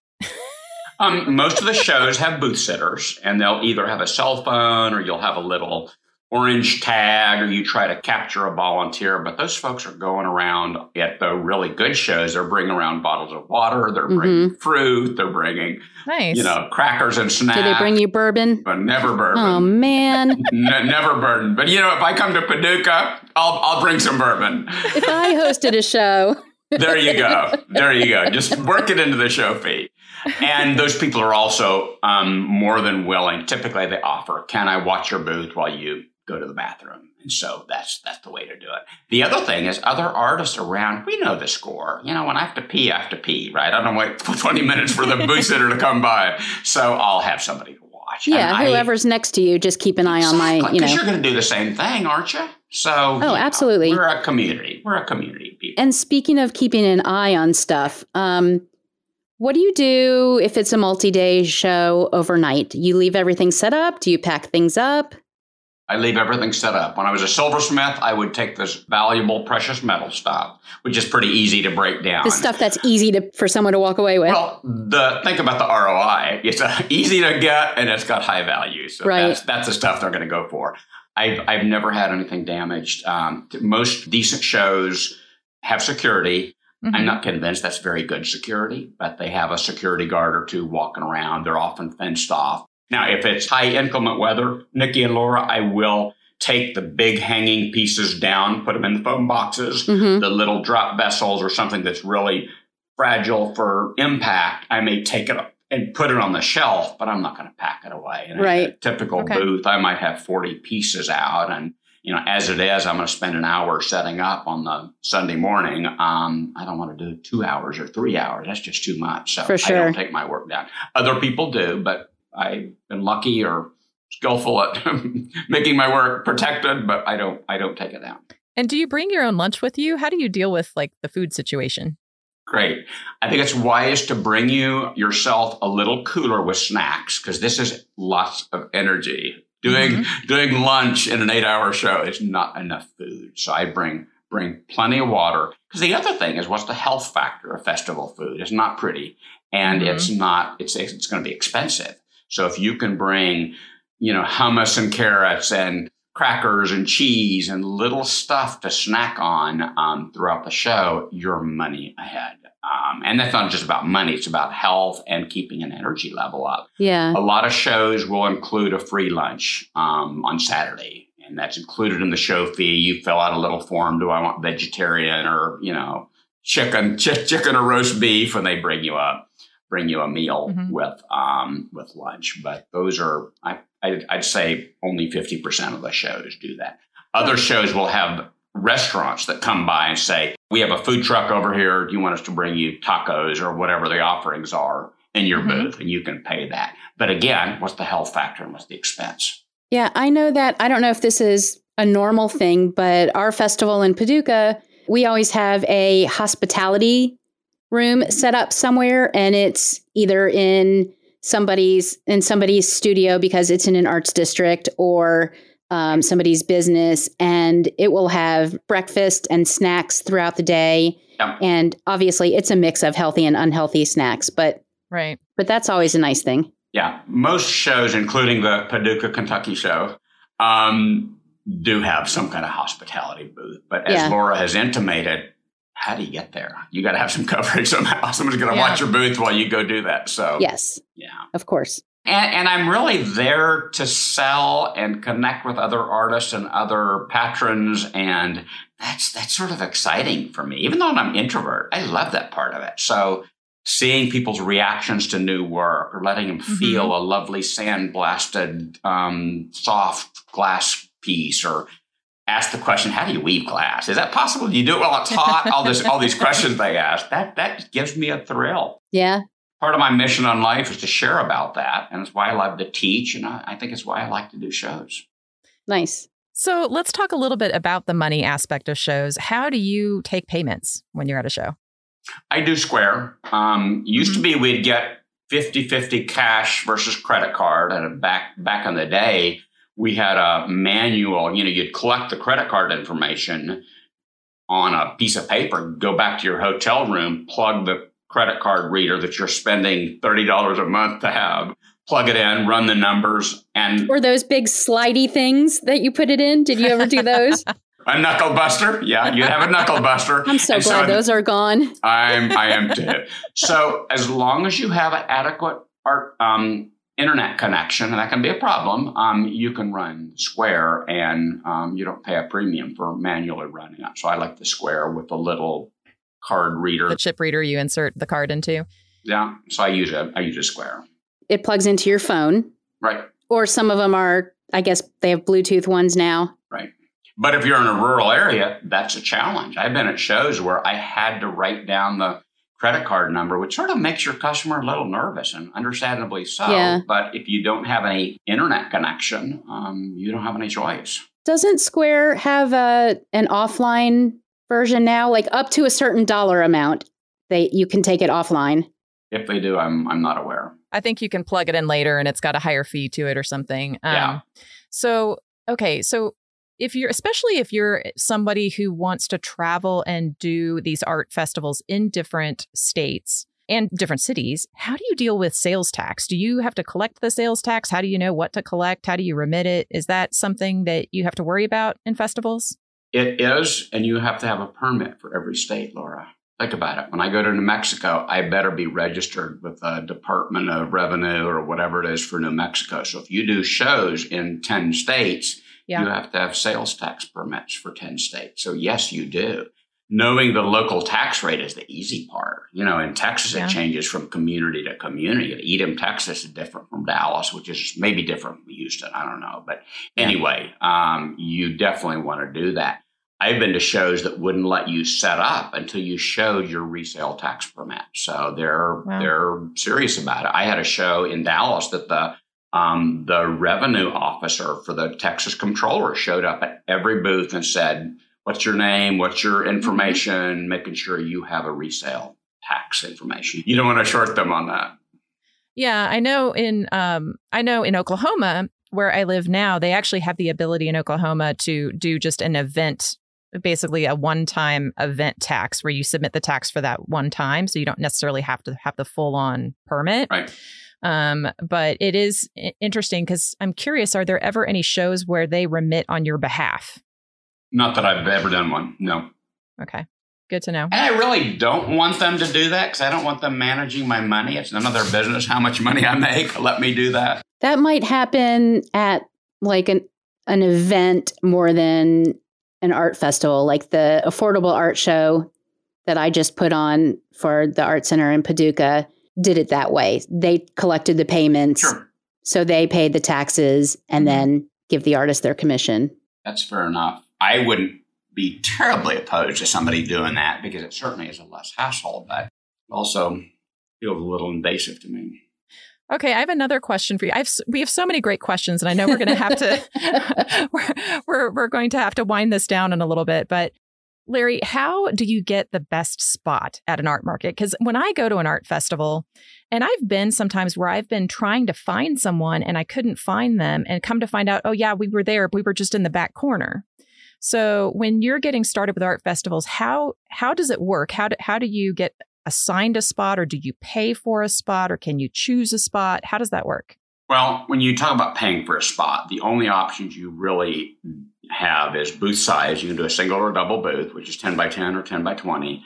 um, most of the shows have booth sitters, and they'll either have a cell phone or you'll have a little orange tag or you try to capture a volunteer, but those folks are going around at the really good shows. They're bringing around bottles of water, they're bringing mm-hmm. fruit, they're bringing, nice. you know, crackers and snacks. Do they bring you bourbon? But never bourbon. Oh man, never bourbon. But you know, if I come to Paducah, I'll I'll bring some bourbon. If I hosted a show. there you go. There you go. Just work it into the show fee and those people are also um, more than willing. Typically, they offer, "Can I watch your booth while you go to the bathroom. And so that's that's the way to do it. The other thing is other artists around, we know the score. You know, when I have to pee, I have to pee, right? I don't wait for 20 minutes for the booth sitter to come by. So I'll have somebody to watch. Yeah, and whoever's I, next to you, just keep an eye exactly, on my, you know. Because you're going to do the same thing, aren't you? So, oh, absolutely. Know, we're a community. We're a community of people. And speaking of keeping an eye on stuff, um, what do you do if it's a multi day show overnight? You leave everything set up? Do you pack things up? I leave everything set up. When I was a silversmith, I would take this valuable precious metal stuff, which is pretty easy to break down. The stuff that's easy to for someone to walk away with. Well, the think about the ROI. It's uh, easy to get and it's got high value. So right. that's that's the stuff they're going to go for. I've I've never had anything damaged. Um, most decent shows have security. Mm-hmm. I'm not convinced that's very good security, but they have a security guard or two walking around. They're often fenced off. Now, if it's high inclement weather, Nikki and Laura, I will take the big hanging pieces down, put them in the foam boxes, mm-hmm. the little drop vessels or something that's really fragile for impact. I may take it up and put it on the shelf, but I'm not going to pack it away. In right. a typical okay. booth, I might have 40 pieces out. And, you know, as it is, I'm going to spend an hour setting up on the Sunday morning. Um, I don't want to do two hours or three hours. That's just too much. So sure. I don't take my work down. Other people do, but I've been lucky or skillful at making my work protected, but I don't I don't take it down. And do you bring your own lunch with you? How do you deal with like the food situation? Great. I think it's wise to bring you yourself a little cooler with snacks because this is lots of energy. Doing mm-hmm. doing lunch in an eight hour show is not enough food. So I bring bring plenty of water. Because the other thing is what's the health factor of festival food? It's not pretty and mm-hmm. it's not it's it's going to be expensive. So if you can bring, you know, hummus and carrots and crackers and cheese and little stuff to snack on um, throughout the show, you're money ahead. Um, and that's not just about money, it's about health and keeping an energy level up. Yeah. A lot of shows will include a free lunch um, on Saturday, and that's included in the show fee. You fill out a little form do I want vegetarian or, you know, chicken, ch- chicken or roast beef, and they bring you up bring you a meal mm-hmm. with um, with lunch. But those are I, I would say only fifty percent of the shows do that. Other shows will have restaurants that come by and say, "We have a food truck over here. Do you want us to bring you tacos or whatever the offerings are in your mm-hmm. booth?" And you can pay that. But again, what's the health factor and what's the expense? Yeah, I know that. I don't know if this is a normal thing, but our festival in Paducah, we always have a hospitality room set up somewhere and it's either in somebody's in somebody's studio because it's in an arts district or um, somebody's business and it will have breakfast and snacks throughout the day. And obviously it's a mix of healthy and unhealthy snacks but right. but that's always a nice thing. Yeah. Most shows including the paducah kentucky show um, do have some kind of hospitality booth. But as yeah. laura has intimated how do you get there? You got to have some coverage somehow. Someone's going to yeah. watch your booth while you go do that. So, yes. Yeah. Of course. And, and, I'm really there to sell and connect with other artists and other patrons. And that's, that's sort of exciting for me. Even though I'm an introvert, I love that part of it. So seeing people's reactions to new work or letting them mm-hmm. feel a lovely sandblasted, um, soft glass piece or ask the question, how do you weave glass? Is that possible? Do you do it while it's hot? all this, all these questions they ask. That that gives me a thrill. Yeah. Part of my mission on life is to share about that. And it's why I love to teach. And I, I think it's why I like to do shows. Nice. So let's talk a little bit about the money aspect of shows. How do you take payments when you're at a show? I do Square. Um, used mm-hmm. to be we'd get 50-50 cash versus credit card. And back back in the day, we had a manual, you know, you'd collect the credit card information on a piece of paper, go back to your hotel room, plug the credit card reader that you're spending $30 a month to have plug it in, run the numbers, and or those big slidey things that you put it in. Did you ever do those? a knuckle buster, yeah, you have a knuckle buster. I'm so and glad so those are gone. I'm I am too. So as long as you have an adequate art um, internet connection, and that can be a problem, um, you can run Square, and um, you don't pay a premium for manually running it. So I like the Square with the little card reader, the chip reader you insert the card into. Yeah, so I use a I use a Square it plugs into your phone. Right. Or some of them are, I guess they have Bluetooth ones now. Right. But if you're in a rural area, that's a challenge. I've been at shows where I had to write down the credit card number, which sort of makes your customer a little nervous and understandably so. Yeah. But if you don't have any internet connection, um, you don't have any choice. Doesn't Square have a an offline version now? Like up to a certain dollar amount, they you can take it offline. If they do, I'm I'm not aware. I think you can plug it in later and it's got a higher fee to it or something. Um, yeah. So, okay. So, if you're, especially if you're somebody who wants to travel and do these art festivals in different states and different cities, how do you deal with sales tax? Do you have to collect the sales tax? How do you know what to collect? How do you remit it? Is that something that you have to worry about in festivals? It is. And you have to have a permit for every state, Laura. Think about it. When I go to New Mexico, I better be registered with the Department of Revenue or whatever it is for New Mexico. So if you do shows in 10 states, yeah. you have to have sales tax permits for 10 states. So yes, you do. Knowing the local tax rate is the easy part. You know, in Texas, yeah. it changes from community to community. Edom, Texas is different from Dallas, which is maybe different from Houston. I don't know. But anyway, um, you definitely want to do that. I've been to shows that wouldn't let you set up until you showed your resale tax permit. So they're wow. they're serious about it. I had a show in Dallas that the um, the revenue officer for the Texas comptroller showed up at every booth and said, "What's your name? What's your information?" Making sure you have a resale tax information. You don't want to short them on that. Yeah, I know in um, I know in Oklahoma where I live now, they actually have the ability in Oklahoma to do just an event basically a one-time event tax where you submit the tax for that one time so you don't necessarily have to have the full-on permit right um, but it is interesting because i'm curious are there ever any shows where they remit on your behalf? Not that i've ever done one no. Okay good to know. And i really don't want them to do that because i don't want them managing my money. It's none of their business how much money i make. Let me do that. That might happen at like an an event more than an art festival, like the affordable art show that I just put on for the art center in Paducah, did it that way. They collected the payments, sure. so they paid the taxes and mm-hmm. then give the artist their commission. That's fair enough. I wouldn't be terribly opposed to somebody doing that because it certainly is a less hassle, but also feels a little invasive to me. Okay, I have another question for you. I've we have so many great questions, and I know we're going to have to we're, we're we're going to have to wind this down in a little bit. But Larry, how do you get the best spot at an art market? Because when I go to an art festival, and I've been sometimes where I've been trying to find someone and I couldn't find them, and come to find out, oh yeah, we were there, we were just in the back corner. So when you're getting started with art festivals, how how does it work? How do, how do you get assigned a spot or do you pay for a spot or can you choose a spot? How does that work? Well, when you talk about paying for a spot, the only options you really have is booth size. You can do a single or double booth, which is 10 by 10 or 10 by 20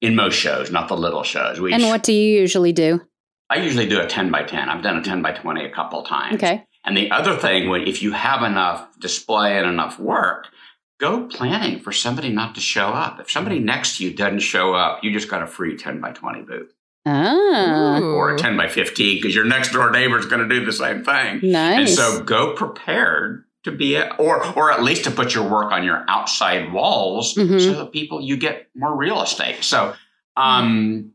in most shows, not the little shows. We and what do you usually do? I usually do a 10 by 10. I've done a 10 by 20 a couple times. Okay. And the other thing, if you have enough display and enough work, go planning for somebody not to show up. If somebody next to you doesn't show up, you just got a free 10 by 20 booth. Ah. Or a 10 by 15 because your next door neighbor is going to do the same thing. Nice. And so go prepared to be a, or or at least to put your work on your outside walls mm-hmm. so that people you get more real estate. So um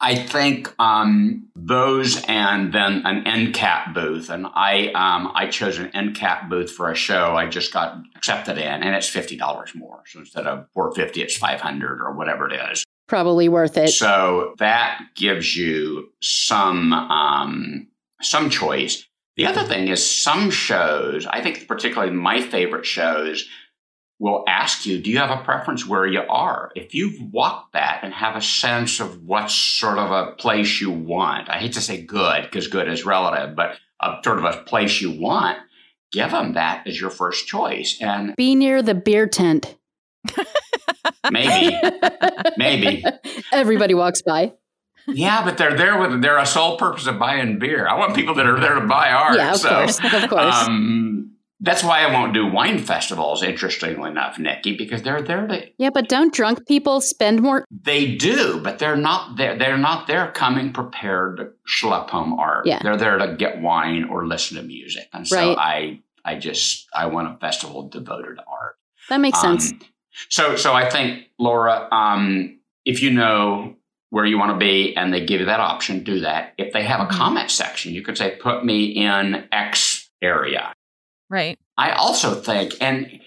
I think um, those and then an end cap booth, and I um, I chose an end cap booth for a show I just got accepted in, and it's fifty dollars more. So instead of four fifty, it's five hundred or whatever it is. Probably worth it. So that gives you some um, some choice. The other thing is some shows. I think particularly my favorite shows will ask you, do you have a preference where you are? If you've walked that and have a sense of what sort of a place you want, I hate to say good because good is relative, but a sort of a place you want, give them that as your first choice. And be near the beer tent. maybe, maybe everybody walks by. Yeah, but they're there with their sole purpose of buying beer. I want people that are there to buy art. Yeah, of so, course, of course. Um, that's why I won't do wine festivals, interestingly enough, Nikki, because they're there to Yeah, but don't drunk people spend more They do, but they're not there they're not there coming prepared to schlep home art. Yeah. They're there to get wine or listen to music. And so right. I I just I want a festival devoted to art. That makes um, sense. So so I think, Laura, um, if you know where you want to be and they give you that option, do that. If they have a mm-hmm. comment section, you could say, put me in X area Right. I also think, and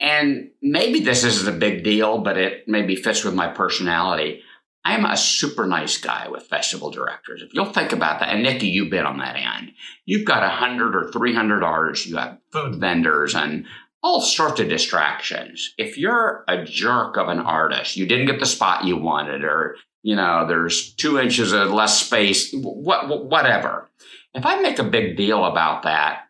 and maybe this isn't a big deal, but it maybe fits with my personality. I'm a super nice guy with festival directors. If you'll think about that, and Nikki, you've been on that end. You've got a hundred or three hundred artists. You have food vendors and all sorts of distractions. If you're a jerk of an artist, you didn't get the spot you wanted, or you know, there's two inches of less space, what, whatever. If I make a big deal about that,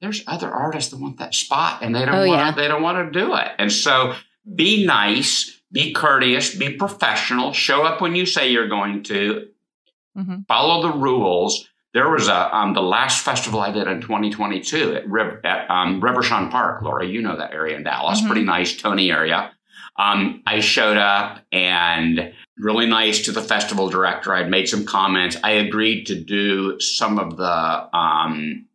there's other artists that want that spot and they don't oh, want yeah. they don't want to do it. And so be nice, be courteous, be professional, show up when you say you're going to, mm-hmm. follow the rules. There was a um, the last festival I did in 2022 at, Riv- at um, Reverchon Park, Laura. You know that area in Dallas, mm-hmm. pretty nice, Tony area. Um, I showed up and really nice to the festival director. I'd made some comments. I agreed to do some of the um,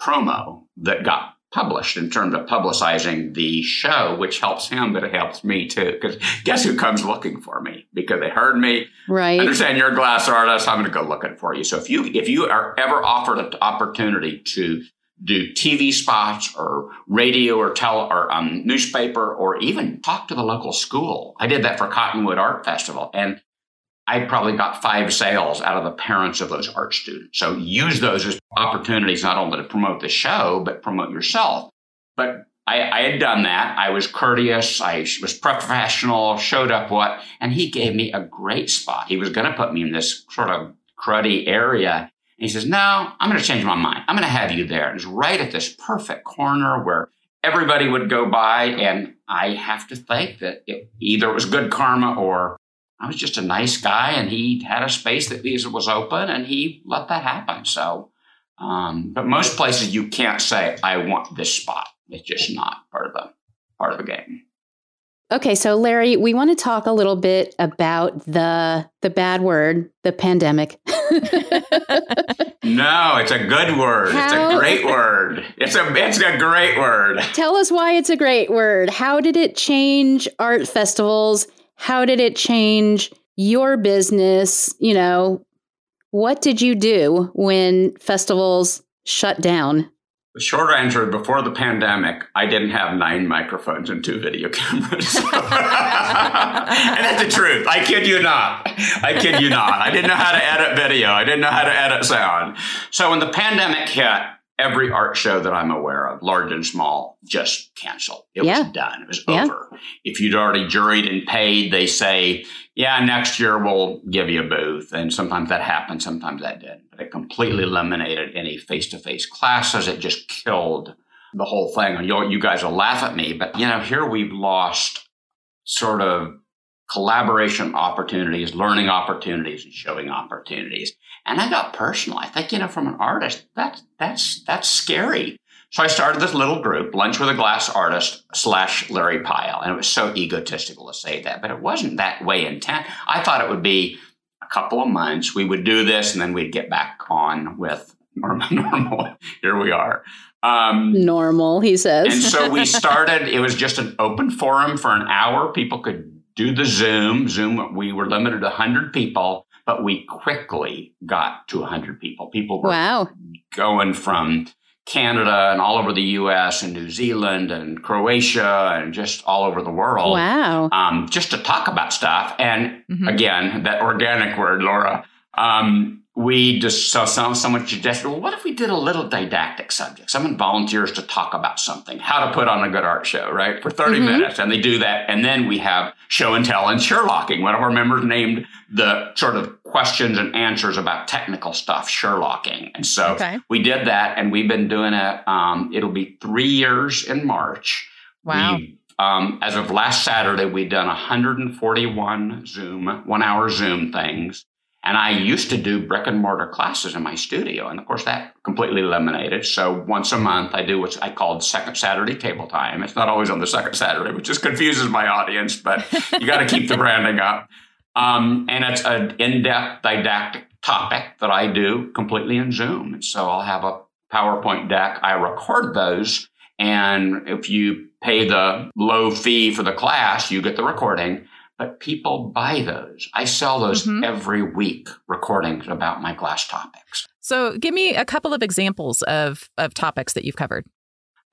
promo that got published in terms of publicizing the show, which helps him, but it helps me too. Because guess who comes looking for me? Because they heard me. Right. Understand you're a glass artist. I'm going to go looking for you. So if you if you are ever offered an opportunity to do TV spots or radio or tell or um, newspaper or even talk to the local school. I did that for Cottonwood Art Festival, and I probably got five sales out of the parents of those art students. So use those as opportunities not only to promote the show, but promote yourself. But I, I, had done that. I was courteous. I was professional, showed up what, and he gave me a great spot. He was going to put me in this sort of cruddy area. And he says, no, I'm going to change my mind. I'm going to have you there. And it's right at this perfect corner where everybody would go by. And I have to think that it, either it was good karma or I was just a nice guy, and he had a space that was open, and he let that happen. So, um, but most places you can't say, "I want this spot." It's just not part of the part of the game. Okay, so Larry, we want to talk a little bit about the the bad word, the pandemic. no, it's a good word. How? It's a great word. It's a it's a great word. Tell us why it's a great word. How did it change art festivals? How did it change your business? You know, what did you do when festivals shut down? The short answer before the pandemic, I didn't have nine microphones and two video cameras. and that's the truth. I kid you not. I kid you not. I didn't know how to edit video. I didn't know how to edit sound. So when the pandemic hit, every art show that I'm aware of, large and small, just canceled. It yeah. was done. It was yeah. over. If you'd already juried and paid, they say, yeah, next year we'll give you a booth. And sometimes that happened, sometimes that didn't. But it completely mm-hmm. eliminated any face to face classes. It just killed the whole thing. And you, you guys will laugh at me, but you know, here we've lost sort of collaboration opportunities, learning opportunities, and showing opportunities. And I got personal. I think, you know, from an artist, that's that's that's scary. So I started this little group, Lunch with a Glass Artist slash Larry Pyle. And it was so egotistical to say that, but it wasn't that way intent. I thought it would be a couple of months. We would do this and then we'd get back on with normal. normal. Here we are. Um, normal, he says. and so we started, it was just an open forum for an hour. People could do the Zoom. Zoom, we were limited to 100 people but we quickly got to 100 people. People were wow. going from Canada and all over the US and New Zealand and Croatia and just all over the world. Wow. Um, just to talk about stuff. And mm-hmm. again, that organic word, Laura. Um, we just saw some, someone suggested, well, what if we did a little didactic subject? Someone volunteers to talk about something, how to put on a good art show, right? For 30 mm-hmm. minutes. And they do that. And then we have show and tell and Sherlocking. One of our members named the sort of questions and answers about technical stuff, Sherlocking. And so okay. we did that and we've been doing it. Um, it'll be three years in March. Wow. We, um, as of last Saturday, we've done 141 Zoom, one hour Zoom things. And I used to do brick and mortar classes in my studio. And of course, that completely eliminated. So once a month, I do what I called second Saturday table time. It's not always on the second Saturday, which just confuses my audience, but you got to keep the branding up. Um, and it's an in depth didactic topic that I do completely in Zoom. So I'll have a PowerPoint deck. I record those. And if you pay the low fee for the class, you get the recording but people buy those. I sell those mm-hmm. every week, recordings about my glass topics. So, give me a couple of examples of of topics that you've covered.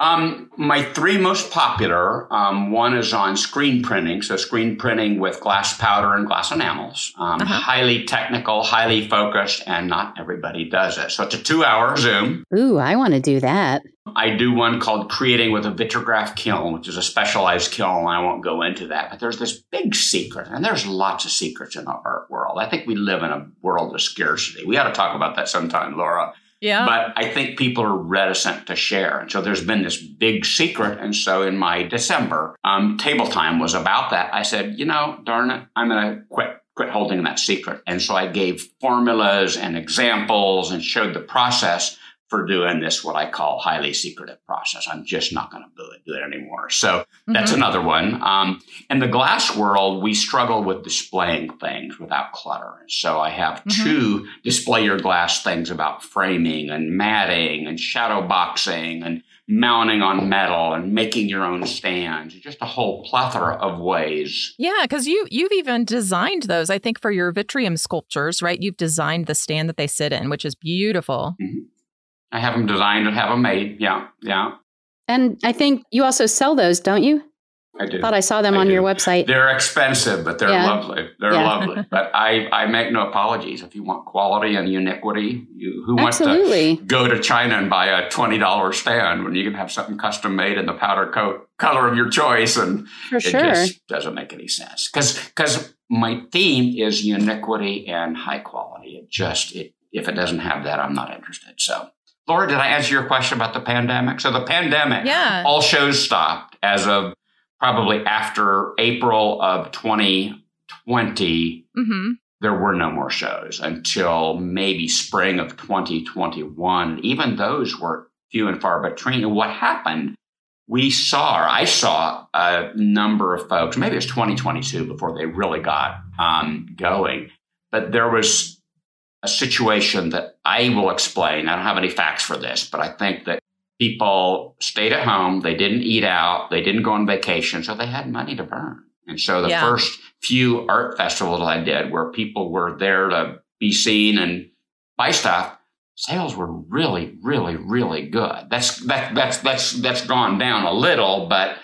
Um, my three most popular um, one is on screen printing. So, screen printing with glass powder and glass enamels. Um, uh-huh. Highly technical, highly focused, and not everybody does it. So, it's a two hour Zoom. Ooh, I want to do that. I do one called Creating with a Vitrigraph Kiln, which is a specialized kiln. I won't go into that, but there's this big secret, and there's lots of secrets in the art world. I think we live in a world of scarcity. We ought to talk about that sometime, Laura. Yeah. But I think people are reticent to share. And so there's been this big secret. And so in my December um, table time was about that. I said, you know, darn it, I'm going to quit quit holding that secret. And so I gave formulas and examples and showed the process for doing this, what I call highly secretive process. I'm just not going to do it, do it anymore. So mm-hmm. that's another one. Um, in the glass world, we struggle with displaying things without clutter. So I have mm-hmm. two display your glass things about framing and matting and shadow boxing and mounting on metal and making your own stands just a whole plethora of ways yeah because you you've even designed those i think for your vitrium sculptures right you've designed the stand that they sit in which is beautiful mm-hmm. I have them designed and have them made. Yeah, yeah. And I think you also sell those, don't you? I do. Thought I saw them I on do. your website. They're expensive, but they're yeah. lovely. They're yeah. lovely. But I, I make no apologies. If you want quality and uniquity, you, who wants to go to China and buy a twenty dollar stand when you can have something custom made in the powder coat color of your choice? And For it sure. just doesn't make any sense because because my theme is uniquity and high quality. It just it if it doesn't have that, I'm not interested. So Laura, did I answer your question about the pandemic? So the pandemic, yeah. all shows stopped as of probably after April of 2020. Mm-hmm. There were no more shows until maybe spring of 2021. Even those were few and far between. And what happened? We saw, I saw a number of folks, maybe it was 2022 before they really got um, going, but there was a situation that I will explain. I don't have any facts for this, but I think that people stayed at home, they didn't eat out, they didn't go on vacation, so they had money to burn. And so the yeah. first few art festivals I did where people were there to be seen and buy stuff, sales were really, really, really good. That's that that's that's that's gone down a little, but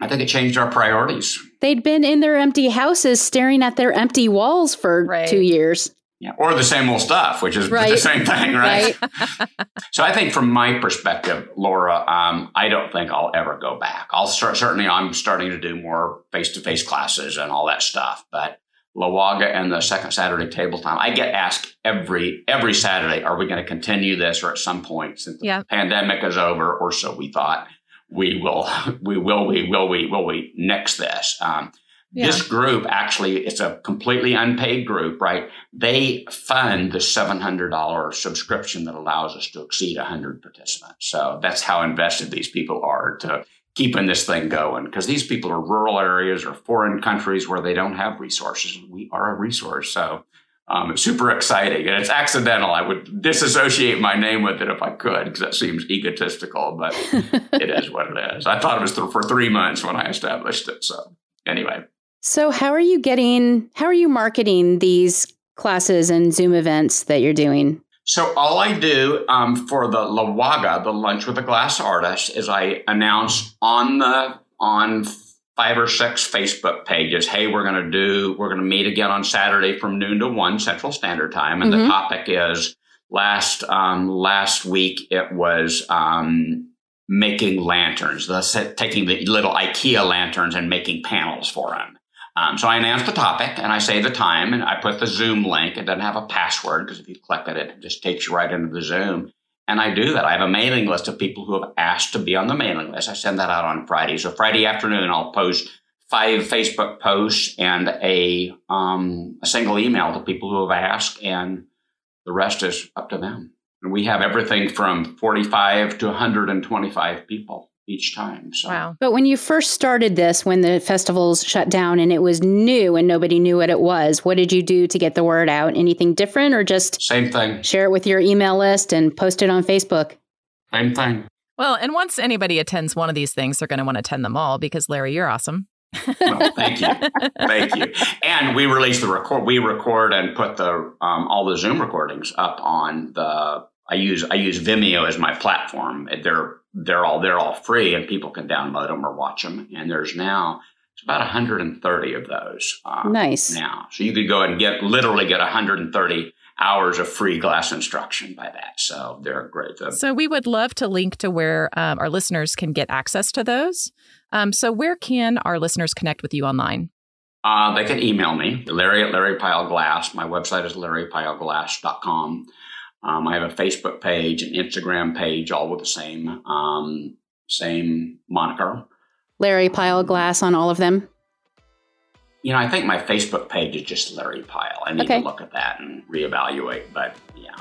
I think it changed our priorities. They'd been in their empty houses staring at their empty walls for right. two years. Yeah, or the same old stuff, which is right. the same thing, right? right. so I think, from my perspective, Laura, um, I don't think I'll ever go back. I'll start, certainly I'm starting to do more face to face classes and all that stuff, but LaWaga and the second Saturday table time, I get asked every every Saturday, are we going to continue this, or at some point, since the pandemic is over, or so we thought, we will, we will, we will, we will, we next this. Um, yeah. This group actually, it's a completely unpaid group, right? They fund the $700 subscription that allows us to exceed 100 participants. So that's how invested these people are to keeping this thing going because these people are rural areas or foreign countries where they don't have resources. We are a resource. So um, it's super exciting and it's accidental. I would disassociate my name with it if I could because that seems egotistical, but it is what it is. I thought it was th- for three months when I established it. So anyway. So, how are you getting, how are you marketing these classes and Zoom events that you're doing? So all I do um, for the La Waga, the Lunch with a Glass Artist, is I announce on the on five or six Facebook pages, hey, we're going to do, we're going to meet again on Saturday from noon to one Central Standard Time, and mm-hmm. the topic is last um, last week it was um, making lanterns, the, taking the little IKEA lanterns and making panels for them. Um, so I announce the topic and I say the time and I put the Zoom link. It doesn't have a password because if you click it, it just takes you right into the Zoom. And I do that. I have a mailing list of people who have asked to be on the mailing list. I send that out on Friday. So Friday afternoon, I'll post five Facebook posts and a um, a single email to people who have asked, and the rest is up to them. And we have everything from 45 to 125 people each time. So. Wow. But when you first started this, when the festivals shut down and it was new and nobody knew what it was, what did you do to get the word out? Anything different or just same thing? Share it with your email list and post it on Facebook. Same thing. Well, and once anybody attends one of these things, they're going to want to attend them all because Larry, you're awesome. well, thank you, thank you. And we release the record. We record and put the um, all the Zoom recordings up on the. I use I use Vimeo as my platform. They're they're all they're all free, and people can download them or watch them. And there's now it's about 130 of those. Uh, nice now, so you could go and get literally get 130 hours of free glass instruction by that. So they're great. So we would love to link to where um, our listeners can get access to those. Um, so, where can our listeners connect with you online? Uh, they can email me, Larry at Larry Pile Glass. My website is larrypileglass.com. Um, I have a Facebook page, an Instagram page, all with the same um, same moniker. Larry Pile Glass on all of them. You know, I think my Facebook page is just Larry Pile. I need okay. to look at that and reevaluate. But yeah,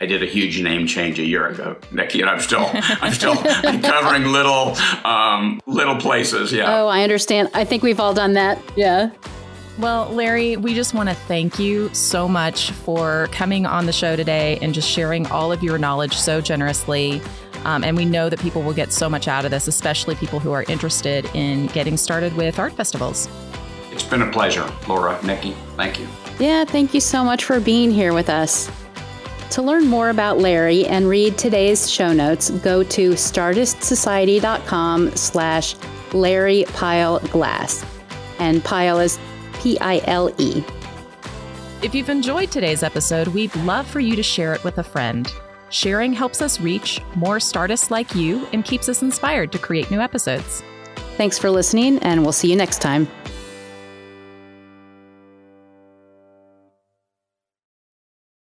I did a huge name change a year ago, Nikki, and I'm still I'm still covering little um, little places. Yeah. Oh, I understand. I think we've all done that. Yeah. Well, Larry, we just want to thank you so much for coming on the show today and just sharing all of your knowledge so generously. Um, and we know that people will get so much out of this, especially people who are interested in getting started with art festivals. It's been a pleasure, Laura, Nikki. Thank you. Yeah, thank you so much for being here with us. To learn more about Larry and read today's show notes, go to stardustsociety.com slash Larry Pile Glass. And Pile is P-I-L-E. If you've enjoyed today's episode, we'd love for you to share it with a friend. Sharing helps us reach more Stardusts like you and keeps us inspired to create new episodes. Thanks for listening, and we'll see you next time.